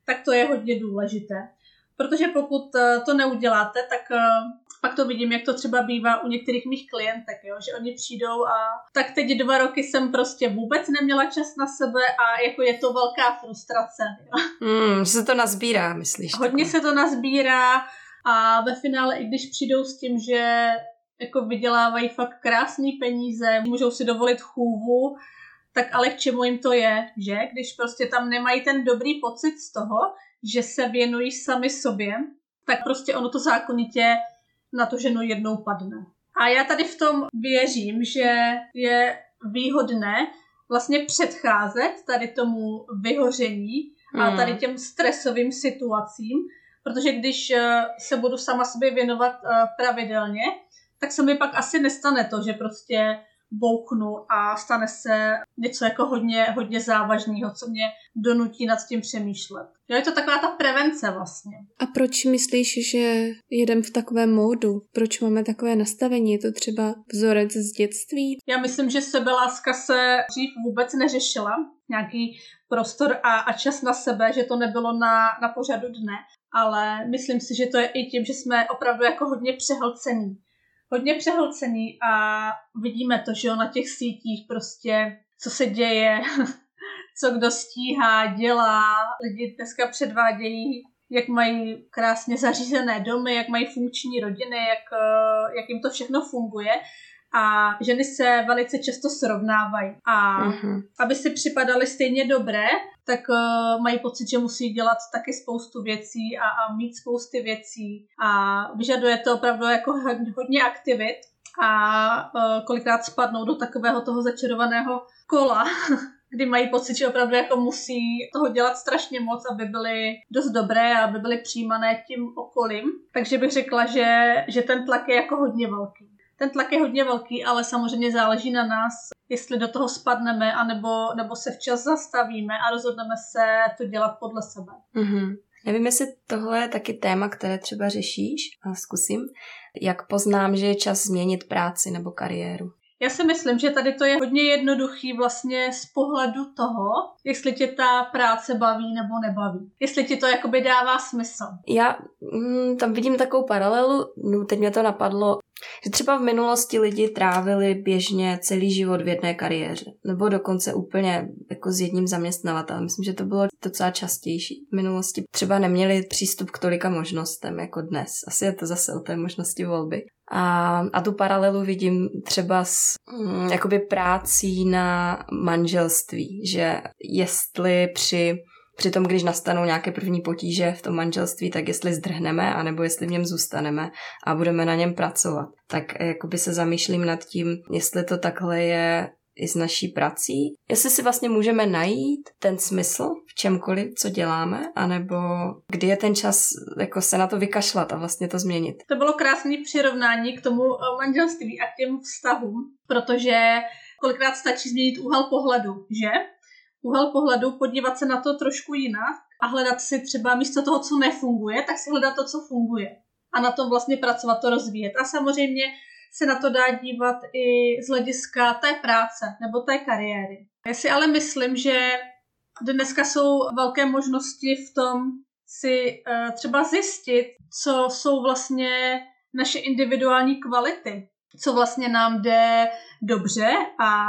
tak to je hodně důležité. Protože pokud eh, to neuděláte, tak pak to vidím, jak to třeba bývá u některých mých klientek, jo? že oni přijdou a tak teď dva roky jsem prostě vůbec neměla čas na sebe a jako je to velká frustrace. Jo?
Mm, že se to nazbírá, myslíš?
Hodně se to nazbírá a ve finále, i když přijdou s tím, že jako vydělávají fakt krásné peníze, můžou si dovolit chůvu, tak ale k čemu jim to je, že? Když prostě tam nemají ten dobrý pocit z toho, že se věnují sami sobě, tak prostě ono to zákonitě na to ženu jednou padne. A já tady v tom věřím, že je výhodné vlastně předcházet tady tomu vyhoření a hmm. tady těm stresovým situacím, protože když eh, se budu sama sobě věnovat eh, pravidelně, tak se mi pak asi nestane to, že prostě bouknu a stane se něco jako hodně, hodně závažného, co mě donutí nad tím přemýšlet. Jo, je to taková ta prevence vlastně.
A proč myslíš, že jedem v takovém módu? Proč máme takové nastavení? Je to třeba vzorec z dětství?
Já myslím, že sebeláska se dřív vůbec neřešila. Nějaký prostor a, a čas na sebe, že to nebylo na, na pořadu dne. ale myslím si, že to je i tím, že jsme opravdu jako hodně přehlcený. Hodně přehlcený a vidíme to, že jo, na těch sítích prostě, co se děje, co kdo stíhá, dělá. Lidi dneska předvádějí, jak mají krásně zařízené domy, jak mají funkční rodiny, jak, eh, jak jim to všechno funguje a ženy se velice často srovnávají. A mm-hmm. aby si připadaly stejně dobré, tak uh, mají pocit, že musí dělat taky spoustu věcí a, a mít spousty věcí. A vyžaduje to opravdu jako hodně aktivit a uh, kolikrát spadnou do takového toho začarovaného kola, kdy mají pocit, že opravdu jako musí toho dělat strašně moc, aby byly dost dobré a aby byly přijímané tím okolím. Takže bych řekla, že, že ten tlak je jako hodně velký. Ten tlak je hodně velký, ale samozřejmě záleží na nás, jestli do toho spadneme, anebo, nebo se včas zastavíme a rozhodneme se to dělat podle sebe.
Mm-hmm. Nevím, jestli tohle je taky téma, které třeba řešíš, a zkusím. Jak poznám, že je čas změnit práci nebo kariéru?
Já si myslím, že tady to je hodně jednoduchý vlastně z pohledu toho, jestli tě ta práce baví nebo nebaví. Jestli ti to jakoby dává smysl.
Já mm, tam vidím takovou paralelu, no teď mě to napadlo, že třeba v minulosti lidi trávili běžně celý život v jedné kariéře, nebo dokonce úplně jako s jedním zaměstnavatelem. Myslím, že to bylo docela častější. V minulosti třeba neměli přístup k tolika možnostem jako dnes. Asi je to zase o té možnosti volby. A, a tu paralelu vidím třeba s mm, jakoby prácí na manželství, že jestli při při tom, když nastanou nějaké první potíže v tom manželství, tak jestli zdrhneme, anebo jestli v něm zůstaneme a budeme na něm pracovat. Tak jakoby se zamýšlím nad tím, jestli to takhle je i s naší prací, jestli si vlastně můžeme najít ten smysl v čemkoliv, co děláme, anebo kdy je ten čas jako se na to vykašlat a vlastně to změnit.
To bylo krásné přirovnání k tomu eh, manželství a k těm vztahům, protože kolikrát stačí změnit úhel pohledu, že? Úhel pohledu, podívat se na to trošku jinak a hledat si třeba místo toho, co nefunguje, tak si hledat to, co funguje. A na tom vlastně pracovat, to rozvíjet. A samozřejmě se na to dá dívat i z hlediska té práce nebo té kariéry. Já si ale myslím, že dneska jsou velké možnosti v tom si uh, třeba zjistit, co jsou vlastně naše individuální kvality, co vlastně nám jde dobře a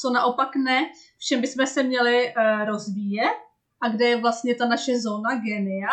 co naopak ne, v čem bychom se měli uh, rozvíjet a kde je vlastně ta naše zóna genia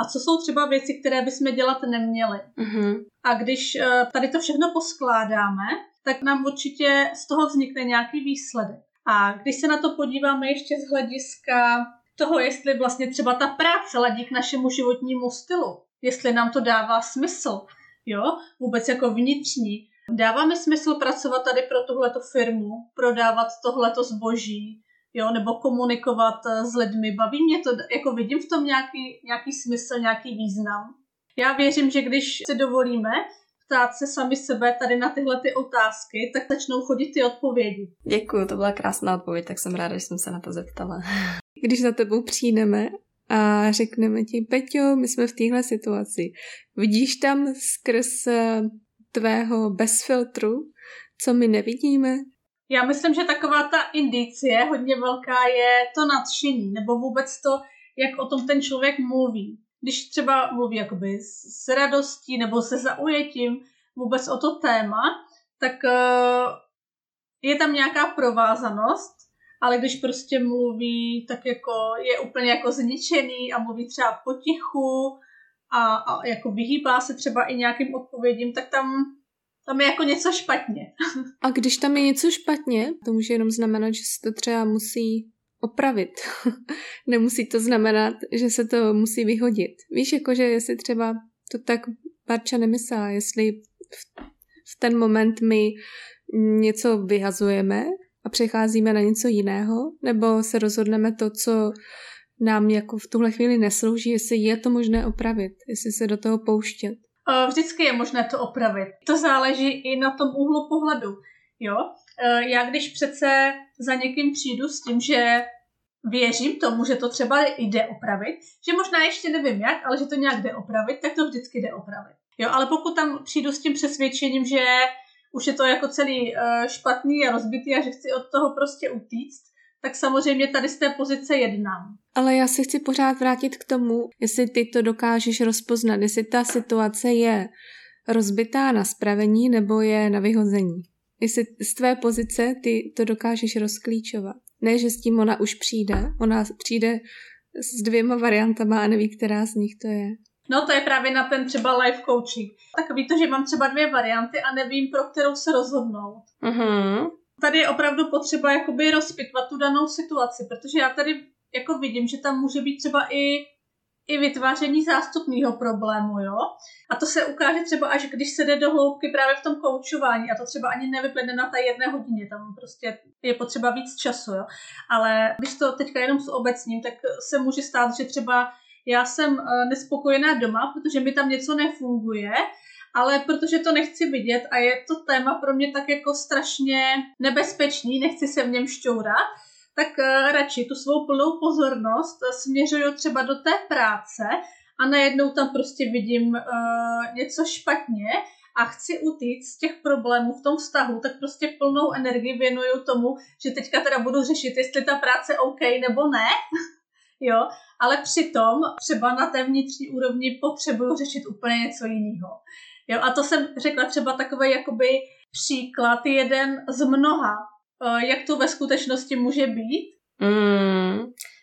a co jsou třeba věci, které bychom dělat neměli. Mm-hmm. A když uh, tady to všechno poskládáme, tak nám určitě z toho vznikne nějaký výsledek. A když se na to podíváme ještě z hlediska toho, jestli vlastně třeba ta práce ladí k našemu životnímu stylu, jestli nám to dává smysl, jo, vůbec jako vnitřní. Dává mi smysl pracovat tady pro tuhleto firmu, prodávat tohleto zboží, jo, nebo komunikovat eh, s lidmi. Baví mě to, jako vidím v tom nějaký, nějaký smysl, nějaký význam. Já věřím, že když si dovolíme ptát se sami sebe tady na tyhle ty otázky, tak začnou chodit ty odpovědi.
Děkuji, to byla krásná odpověď, tak jsem ráda, že jsem se na to zeptala.
Když za tebou přijdeme a řekneme ti, Peťo, my jsme v téhle situaci. Vidíš tam skrz eh, tvého bez filtru, co my nevidíme?
Já myslím, že taková ta indicie hodně velká je to nadšení, nebo vůbec to, jak o tom ten člověk mluví. Když třeba mluví jakoby s radostí nebo se zaujetím vůbec o to téma, tak eh, je tam nějaká provázanost, ale když prostě mluví, tak jako je úplně jako zničený a mluví třeba potichu a, a jako vyhýbá se třeba i nějakým odpovědím, tak tam tam je jako něco špatně.
A když tam je něco špatně, to může jenom znamenat, že se to třeba musí opravit. Nemusí to znamenat, že se to musí vyhodit. Víš, jakože jestli třeba to tak Barča nemyslá, jestli v, v ten moment my něco vyhazujeme a přecházíme na něco jiného, nebo se rozhodneme to, co nám jako v tuhle chvíli neslouží, jestli je to možné opravit, jestli se do toho pouštět.
Eh, vždycky je možné to opravit. To záleží i na tom úhlu pohledu. Jo? Eh, já když přece za někým přijdu s tím, že věřím tomu, že to třeba jde opravit, že možná ještě nevím jak, ale že to nějak jde opravit, tak to vždycky jde opravit. Jo, ale pokud tam přijdu s tím přesvědčením, že už je to jako celý uh, špatný a rozbitý a že chci od toho prostě utíct, tak samozřejmě tady z té pozice jednám.
Ale já se chci pořád vrátit k tomu, jestli ty to dokážeš rozpoznat, jestli ta situace je rozbitá na spravení nebo je na vyhození. Jestli z tvé pozice ty to dokážeš rozklíčovat. Ne, že s tím ona už přijde, ona přijde s dvěma variantama a neví, která z nich to je.
No to je právě na ten třeba life coaching. Takový to, že mám třeba dvě varianty a nevím, pro kterou se rozhodnout.
Mm-hmm.
Tady je opravdu potřeba jakoby rozpitvat tu danou situaci, protože já tady jako vidím, že tam může být třeba i, i vytváření zástupného problému, jo. A to se ukáže třeba až když se jde do hloubky právě v tom koučování a to třeba ani nevyplyne na té jedné hodině, tam prostě je potřeba víc času, jo. Ale když to teďka jenom s obecním, tak se může stát, že třeba já jsem eh, nespokojená doma, protože mi tam něco nefunguje, ale protože to nechci vidět a je to téma pro mě tak jako strašně nebezpečný, nechci se v něm šťourat, tak uh, radši tu svou plnou pozornost směřuju třeba do té práce a najednou tam prostě vidím uh, něco špatně a chci utíct z těch problémů v tom vztahu, tak prostě plnou energii věnuju tomu, že teďka teda budu řešit, jestli ta práce OK nebo ne. jo, ale přitom třeba na té vnitřní úrovni potřebuju řešit úplně něco jiného. Jo, a to jsem řekla třeba takový jakoby příklad, jeden z mnoha, eh, jak to ve skutečnosti může být.
Mm,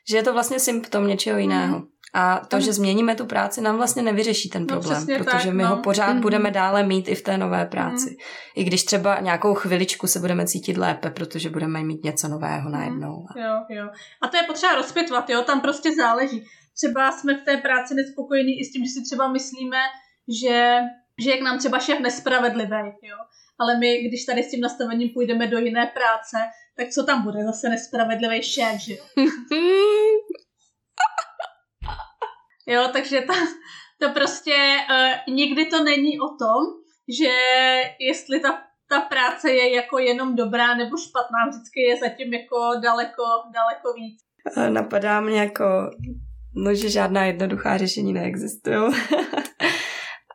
že je to vlastně symptom něčeho jiného. Mm. A to, že změníme tu práci, nám vlastně nevyřeší ten no, problém, no, protože tak, my no. ho pořád mm. budeme dále mít i v té nové práci. Mm. I když třeba nějakou chviličku se budeme cítit lépe, protože budeme mít něco nového mm. najednou.
Jo, jo. A to je potřeba rozpitvat, jo, tam prostě záleží. Třeba jsme v té práci nespokojení i s tím, že si třeba myslíme, že, že je k nám třeba šéf nespravedlivý, jo. Ale my, když tady s tím nastavením půjdeme do jiné práce, tak co tam bude? Zase nespravedlivý šéf, že jo? Jo, takže ta, to prostě uh, nikdy to není o tom, že jestli ta, ta práce je jako jenom dobrá nebo špatná, vždycky je zatím jako daleko, daleko víc.
Napadá mě jako, no, že žádná jednoduchá řešení neexistují.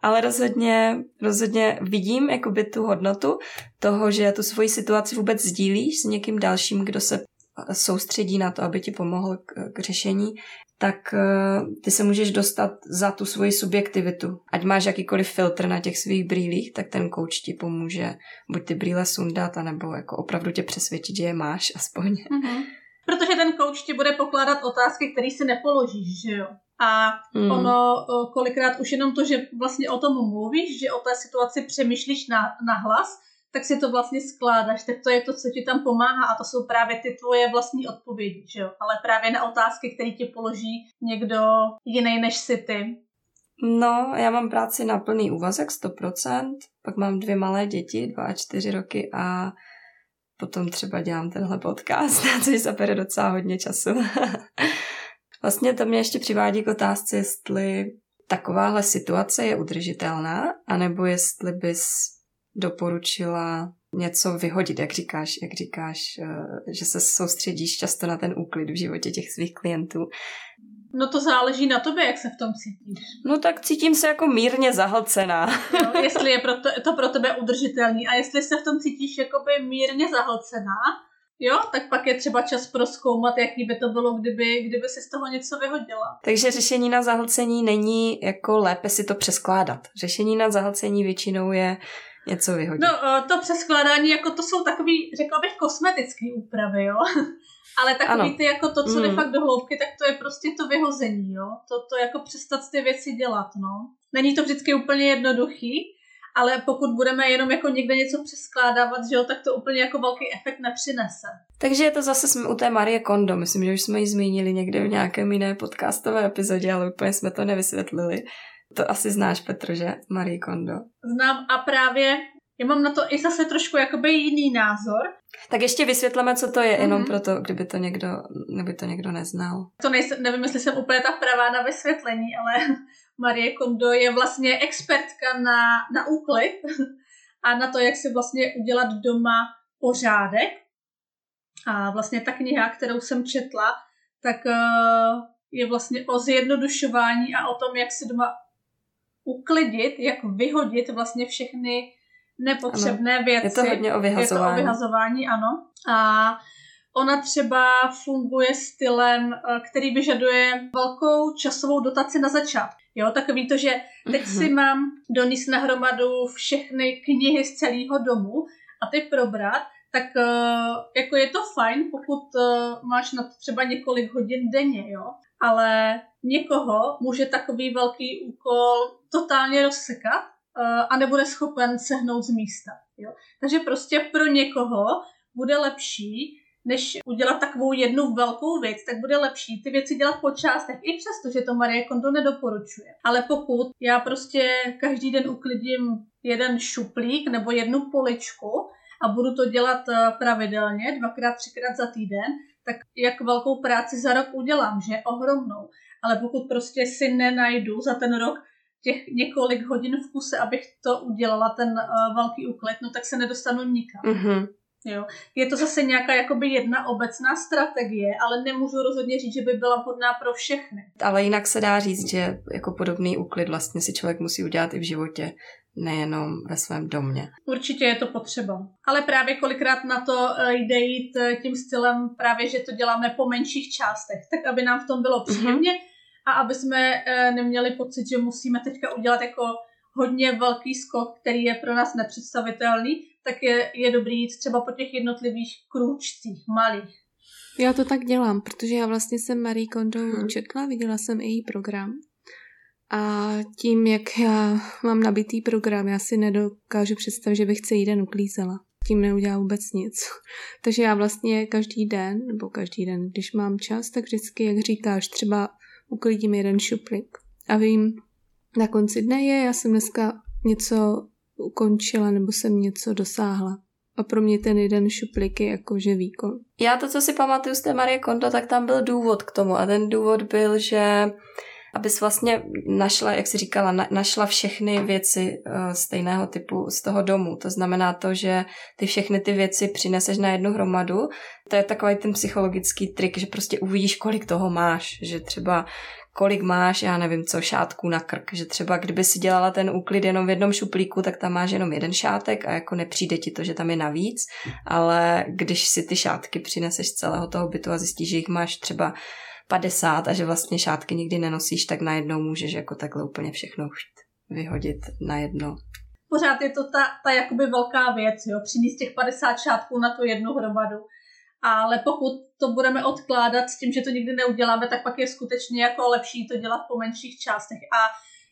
Ale rozhodně, rozhodně vidím jakoby tu hodnotu toho, že tu svoji situaci vůbec sdílíš s někým dalším, kdo se soustředí na to, aby ti pomohl k, k řešení tak eh, ty se můžeš dostat za tu svoji subjektivitu. Ať máš jakýkoliv filtr na těch svých brýlích, tak ten coach ti pomůže buď ty brýle sundat, anebo jako opravdu tě přesvědčit, že je máš aspoň. Mm-hmm.
Protože ten coach ti bude pokládat otázky, které si nepoložíš, že jo? A mm. ono kolikrát už jenom to, že vlastně o tom mluvíš, že o té situaci přemýšlíš na, na hlas, tak si to vlastně skládáš, tak to je to, co ti tam pomáhá a to jsou právě ty tvoje vlastní odpovědi, že jo? Ale právě na otázky, které ti položí někdo jiný než si ty.
No, já mám práci na plný úvazek 100%, pak mám dvě malé děti, dva a čtyři roky a potom třeba dělám tenhle podcast, což zabere docela hodně času. vlastně to mě ještě přivádí k otázce, jestli takováhle situace je udržitelná, anebo jestli bys doporučila něco vyhodit, jak říkáš, jak říkáš, eh, že se soustředíš často na ten úklid v životě těch svých klientů.
No to záleží na tobě, jak se v tom cítíš.
No tak cítím se jako mírně zahlcená.
No, jestli je pro to, to pro tebe udržitelný a jestli se v tom cítíš jakoby mírně zahlcená, Jo, tak pak je třeba čas proskoumat, jaký by to bylo, kdyby, kdyby si z toho něco vyhodila.
Takže řešení na zahlcení není jako lépe si to přeskládat. Řešení na zahlcení většinou je něco vyhodit.
No, to přeskládání, jako to jsou takový, řekla bych, kosmetický úpravy, jo. Ale takový ano. ty jako to, co mm. jde fakt do hloubky, tak to je prostě to vyhození, jo. To, to jako přestat ty věci dělat, no. Není to vždycky úplně jednoduchý, ale pokud budeme jenom jako někde něco přeskládávat, že jo, tak to úplně jako velký efekt nepřinese.
Takže je to zase jsme u té Marie Kondo. Myslím, že už jsme ji zmínili někde v nějakém jiné podcastové epizodě, ale úplně jsme to nevysvětlili. To asi znáš, Petr, že? Marie Kondo.
Znám a právě já mám na to i zase trošku jakoby jiný názor.
Tak ještě vysvětleme, co to je, mm-hmm. jenom proto, kdyby to někdo, kdyby to někdo neznal.
To nejsem, nevím, jestli jsem úplně ta pravá na vysvětlení, ale Marie Kondo je vlastně expertka na, na úklid a na to, jak si vlastně udělat doma pořádek. A vlastně ta kniha, kterou jsem četla, tak eh, je vlastně o zjednodušování a o tom, jak si doma uklidit, jak vyhodit vlastně všechny nepotřebné
ano.
věci.
Je to hodně o vyhazování.
Je to o vyhazování, ano. A ona třeba funguje stylem, eh, který vyžaduje velkou časovou dotaci na začátku. Jo, takový to, že teď mm-hmm. si mám donést na hromadu všechny knihy z celého domu a ty probrat, tak uh, jako je to fajn, pokud uh, máš na to třeba několik hodin denně, jo. Ale někoho může takový velký úkol totálně rozsekat a nebude schopen sehnout z místa. Jo. Takže prostě pro někoho bude lepší, než udělat takovou jednu velkou věc, tak bude lepší ty věci dělat po částech, i přesto, že to Marie Kondo nedoporučuje. Ale pokud já prostě každý den uklidím jeden šuplík nebo jednu poličku a budu to dělat eh, pravidelně, dvakrát, třikrát za týden, tak jak velkou práci za rok udělám, že ohromnou. Ale pokud prostě si nenajdu za ten rok těch několik hodin v kuse, abych to udělala, ten uh, velký úklid, no tak se nedostanu nikam. Mm-hmm. Jo. Je to zase nějaká jakoby jedna obecná strategie, ale nemůžu rozhodně říct, že by byla vhodná pro všechny.
Ale jinak se dá říct, že jako podobný úklid vlastně si člověk musí udělat i v životě, nejenom ve svém domě.
Určitě je to potřeba. Ale právě kolikrát na to eh, jde jít eh, tím stylem právě, že to děláme po menších částech, tak aby nám v tom bylo příjemně mm-hmm. a aby jsme eh, neměli pocit, že musíme teďka udělat jako hodně velký skok, který je pro nás nepředstavitelný, tak je, je dobrý jít třeba po těch jednotlivých krůčcích, malých.
Já to tak dělám, protože já vlastně jsem Marie Kondo hmm. četla, viděla jsem její program a tím, jak já mám nabitý program, já si nedokážu představit, že bych celý den uklízela. Tím neudělám vůbec nic. Takže já vlastně každý den, nebo každý den, když mám čas, tak vždycky, jak říkáš, třeba uklidím jeden šuplik a vím, na konci dne je, já jsem dneska něco ukončila nebo jsem něco dosáhla. A pro mě ten jeden šuplík je jakože výkon.
Já to, co si pamatuju z té Marie Kondo, tak tam byl důvod k tomu. A ten důvod byl, že abys vlastně našla, jak jsi říkala, na, našla všechny věci uh, stejného typu z toho domu. To znamená to, že ty všechny ty věci přineseš na jednu hromadu. To je takový ten psychologický trik, že prostě uvidíš, kolik toho máš. Že třeba kolik máš, já nevím co, šátků na krk, že třeba kdyby si dělala ten úklid jenom v jednom šuplíku, tak tam máš jenom jeden šátek a jako nepřijde ti to, že tam je navíc, ale když si ty šátky přineseš z celého toho bytu a zjistíš, že jich máš třeba 50 a že vlastně šátky nikdy nenosíš, tak najednou můžeš jako takhle úplně všechno vyhodit na jedno.
Pořád je to ta, ta jakoby velká věc, jo, přinést těch 50 šátků na tu jednu hromadu ale pokud to budeme odkládat s tím, že to nikdy neuděláme, tak pak je skutečně jako lepší to dělat po menších částech. A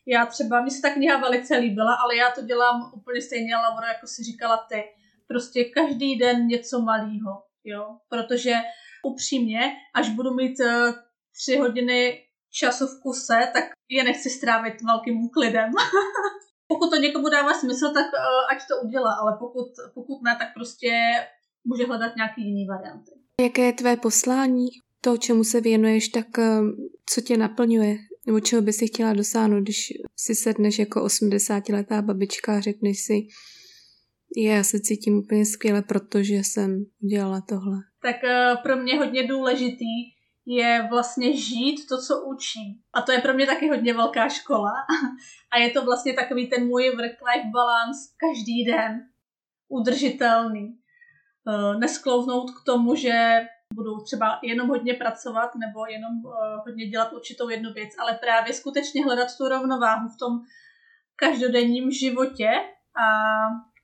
já třeba, mi se ta kniha velice líbila, ale já to dělám úplně stejně, Laura, jako si říkala ty. Prostě každý den něco malého, jo, protože upřímně, až budu mít uh, tři hodiny času v kuse, tak je nechci strávit velkým úklidem. pokud to někomu dává smysl, tak uh, ať to udělá, ale pokud, pokud ne, tak prostě může hledat nějaký jiný varianty.
Jaké je tvé poslání? To, čemu se věnuješ, tak eh, co tě naplňuje? Nebo čeho by si chtěla dosáhnout, když si sedneš jako 80-letá babička a řekneš si, je, já se cítím úplně skvěle, protože jsem udělala tohle.
Tak uh, pro mě hodně důležitý je vlastně žít to, co učím. A to je pro mě taky hodně velká škola. A je to vlastně takový ten můj work-life balance každý den. Udržitelný. Eh, nesklouznout k tomu, že budou třeba jenom hodně pracovat nebo jenom eh, hodně dělat určitou jednu věc, ale právě skutečně hledat tu rovnováhu v tom každodenním životě a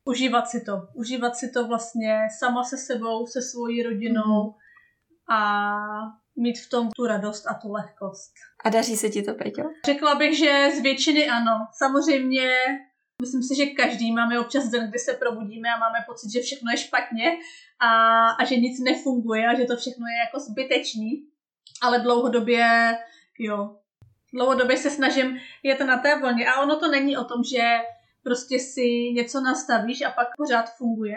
užívat si to. Užívat si to vlastně sama se sebou, se svojí rodinou a mít v tom tu radost a tu lehkost.
A daří se ti to, Peťo?
Řekla bych, že z většiny ano. Samozřejmě Myslím si, že každý máme občas den, kdy se probudíme a máme pocit, že všechno je špatně a, a že nic nefunguje a že to všechno je jako zbytečný. Ale dlouhodobě, jo, dlouhodobě se snažím jet na té vlně. A ono to není o tom, že prostě si něco nastavíš a pak pořád funguje.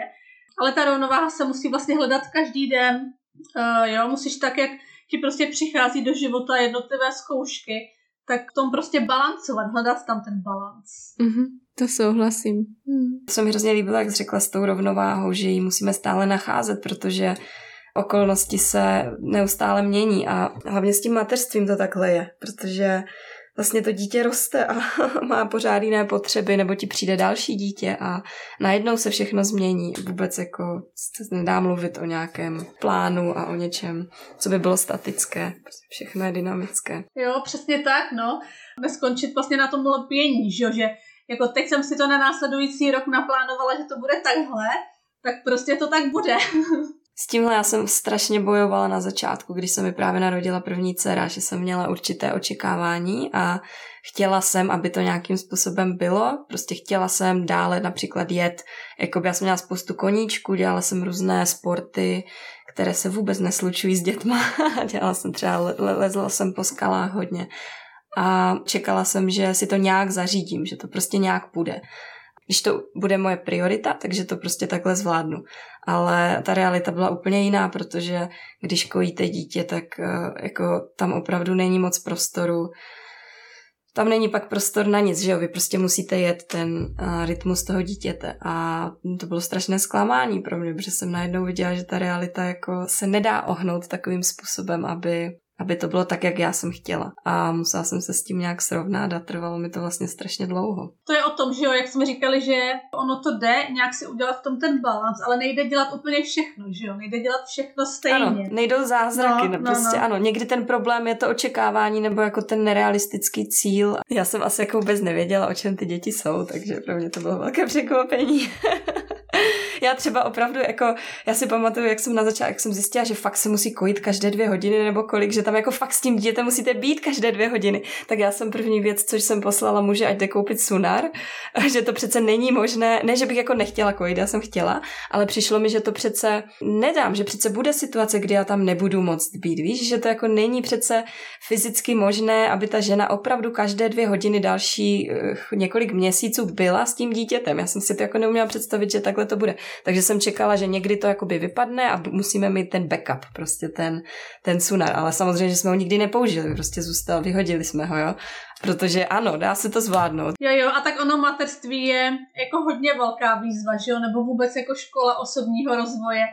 Ale ta rovnováha se musí vlastně hledat každý den. Uh, jo, musíš tak, jak ti prostě přichází do života jednotlivé zkoušky, tak v tom prostě balancovat, hledat tam ten balans.
Mm-hmm. To souhlasím.
Hmm. To se mi hrozně líbilo, jak jsi řekla s tou rovnováhou, že ji musíme stále nacházet, protože okolnosti se neustále mění a hlavně s tím mateřstvím to takhle je, protože vlastně to dítě roste a má pořád jiné potřeby, nebo ti přijde další dítě a najednou se všechno změní. Vůbec jako se nedá mluvit o nějakém plánu a o něčem, co by bylo statické. Prostě všechno je dynamické.
Jo, přesně tak, no. Neskončit vlastně na tom lpění, že, že jako teď jsem si to na následující rok naplánovala, že to bude takhle, tak prostě to tak bude.
S tímhle já jsem strašně bojovala na začátku, když se mi právě narodila první dcera, že jsem měla určité očekávání a chtěla jsem, aby to nějakým způsobem bylo. Prostě chtěla jsem dále například jet, jako já jsem měla spoustu koníčků, dělala jsem různé sporty, které se vůbec neslučují s dětma. dělala jsem třeba, le- lezla jsem po skalách hodně a čekala jsem, že si to nějak zařídím, že to prostě nějak půjde když to bude moje priorita, takže to prostě takhle zvládnu. Ale ta realita byla úplně jiná, protože když kojíte dítě, tak eh, jako tam opravdu není moc prostoru. Tam není pak prostor na nic, že jo? Vy prostě musíte jet ten uh, rytmus toho dítěte. A to bylo strašné zklamání pro mě, protože jsem najednou viděla, že ta realita jako se nedá ohnout takovým způsobem, aby aby to bylo tak, jak já jsem chtěla. A musela jsem se s tím nějak srovnat a trvalo mi to vlastně strašně dlouho.
To je o tom, že jo, jak jsme říkali, že ono to jde nějak si udělat v tom ten balans, ale nejde dělat úplně všechno, že jo, nejde dělat všechno stejně.
Ano, nejdou zázraky, no, no, prostě no. ano. Někdy ten problém je to očekávání nebo jako ten nerealistický cíl. Já jsem asi jako vůbec nevěděla, o čem ty děti jsou, takže pro mě to bylo velké překvapení. já třeba opravdu jako, já si pamatuju, jak jsem na začátku, jak jsem zjistila, že fakt se musí kojit každé dvě hodiny nebo kolik, že tam jako fakt s tím dítětem musíte být každé dvě hodiny. Tak já jsem první věc, což jsem poslala muže, ať jde koupit sunar, že to přece není možné, ne, že bych jako nechtěla kojit, já jsem chtěla, ale přišlo mi, že to přece nedám, že přece bude situace, kdy já tam nebudu moc být, víš, že to jako není přece fyzicky možné, aby ta žena opravdu každé dvě hodiny další eh, několik měsíců byla s tím dítětem. Já jsem si to jako neuměla představit, že takhle to bude. Takže jsem čekala, že někdy to jakoby vypadne a musíme mít ten backup, prostě ten, ten sunar. Ale samozřejmě, že jsme ho nikdy nepoužili, prostě zůstal, vyhodili jsme ho, jo. Protože ano, dá se to zvládnout.
Jo, jo, a tak ono materství je jako hodně velká výzva, že jo, nebo vůbec jako škola osobního rozvoje.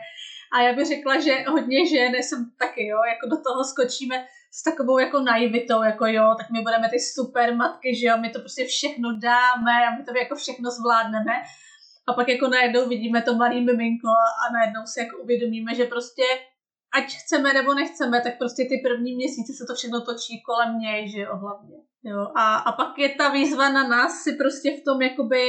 A já bych řekla, že hodně žen, jsem taky, jo, jako do toho skočíme s takovou jako naivitou, jako jo, tak my budeme ty super matky, že jo, my to prostě všechno dáme a my to jako všechno zvládneme. A pak jako najednou vidíme to malý miminko a najednou si jako uvědomíme, že prostě ať chceme nebo nechceme, tak prostě ty první měsíce se to všechno točí kolem něj, že jo, hlavně. Jo. A, a pak je ta výzva na nás si prostě v tom jakoby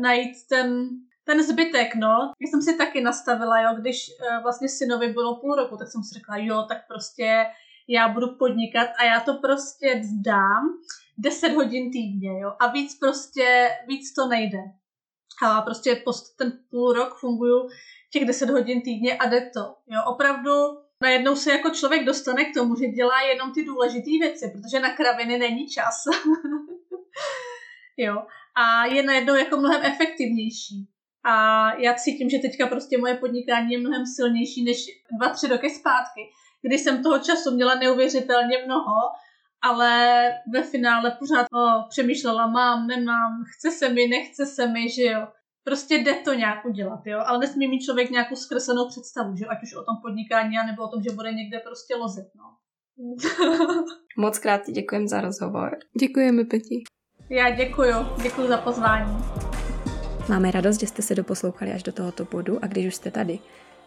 najít ten, ten zbytek, no. Já jsem si taky nastavila, jo, když uh, vlastně synovi bylo půl roku, tak jsem si řekla, jo, tak prostě já budu podnikat a já to prostě vzdám 10 hodin týdně, jo. A víc prostě, víc to nejde. A prostě post ten půl rok funguju těch 10 hodin týdně a jde to. Jo, opravdu najednou se jako člověk dostane k tomu, že dělá jenom ty důležité věci, protože na kraviny není čas. jo. A je najednou jako mnohem efektivnější. A já cítím, že teďka prostě moje podnikání je mnohem silnější než dva, tři roky zpátky, kdy jsem toho času měla neuvěřitelně mnoho ale ve finále pořád o, přemýšlela, mám, nemám, chce se mi, nechce se mi, že jo. Prostě jde to nějak udělat, jo, ale nesmí mít člověk nějakou zkreslenou představu, že ať už o tom podnikání, nebo o tom, že bude někde prostě lozit, no.
Moc krát ti děkujem za rozhovor.
Děkujeme, Peti.
Já děkuju, děkuji za pozvání.
Máme radost, že jste se doposlouchali až do tohoto bodu a když už jste tady,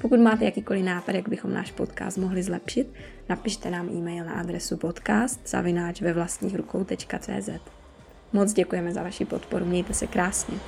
Pokud máte jakýkoliv nápad, jak bychom náš podcast mohli zlepšit, napište nám e-mail na adresu podcast zavináč ve vlastních rukou.cz. Moc děkujeme za vaši podporu, mějte se krásně.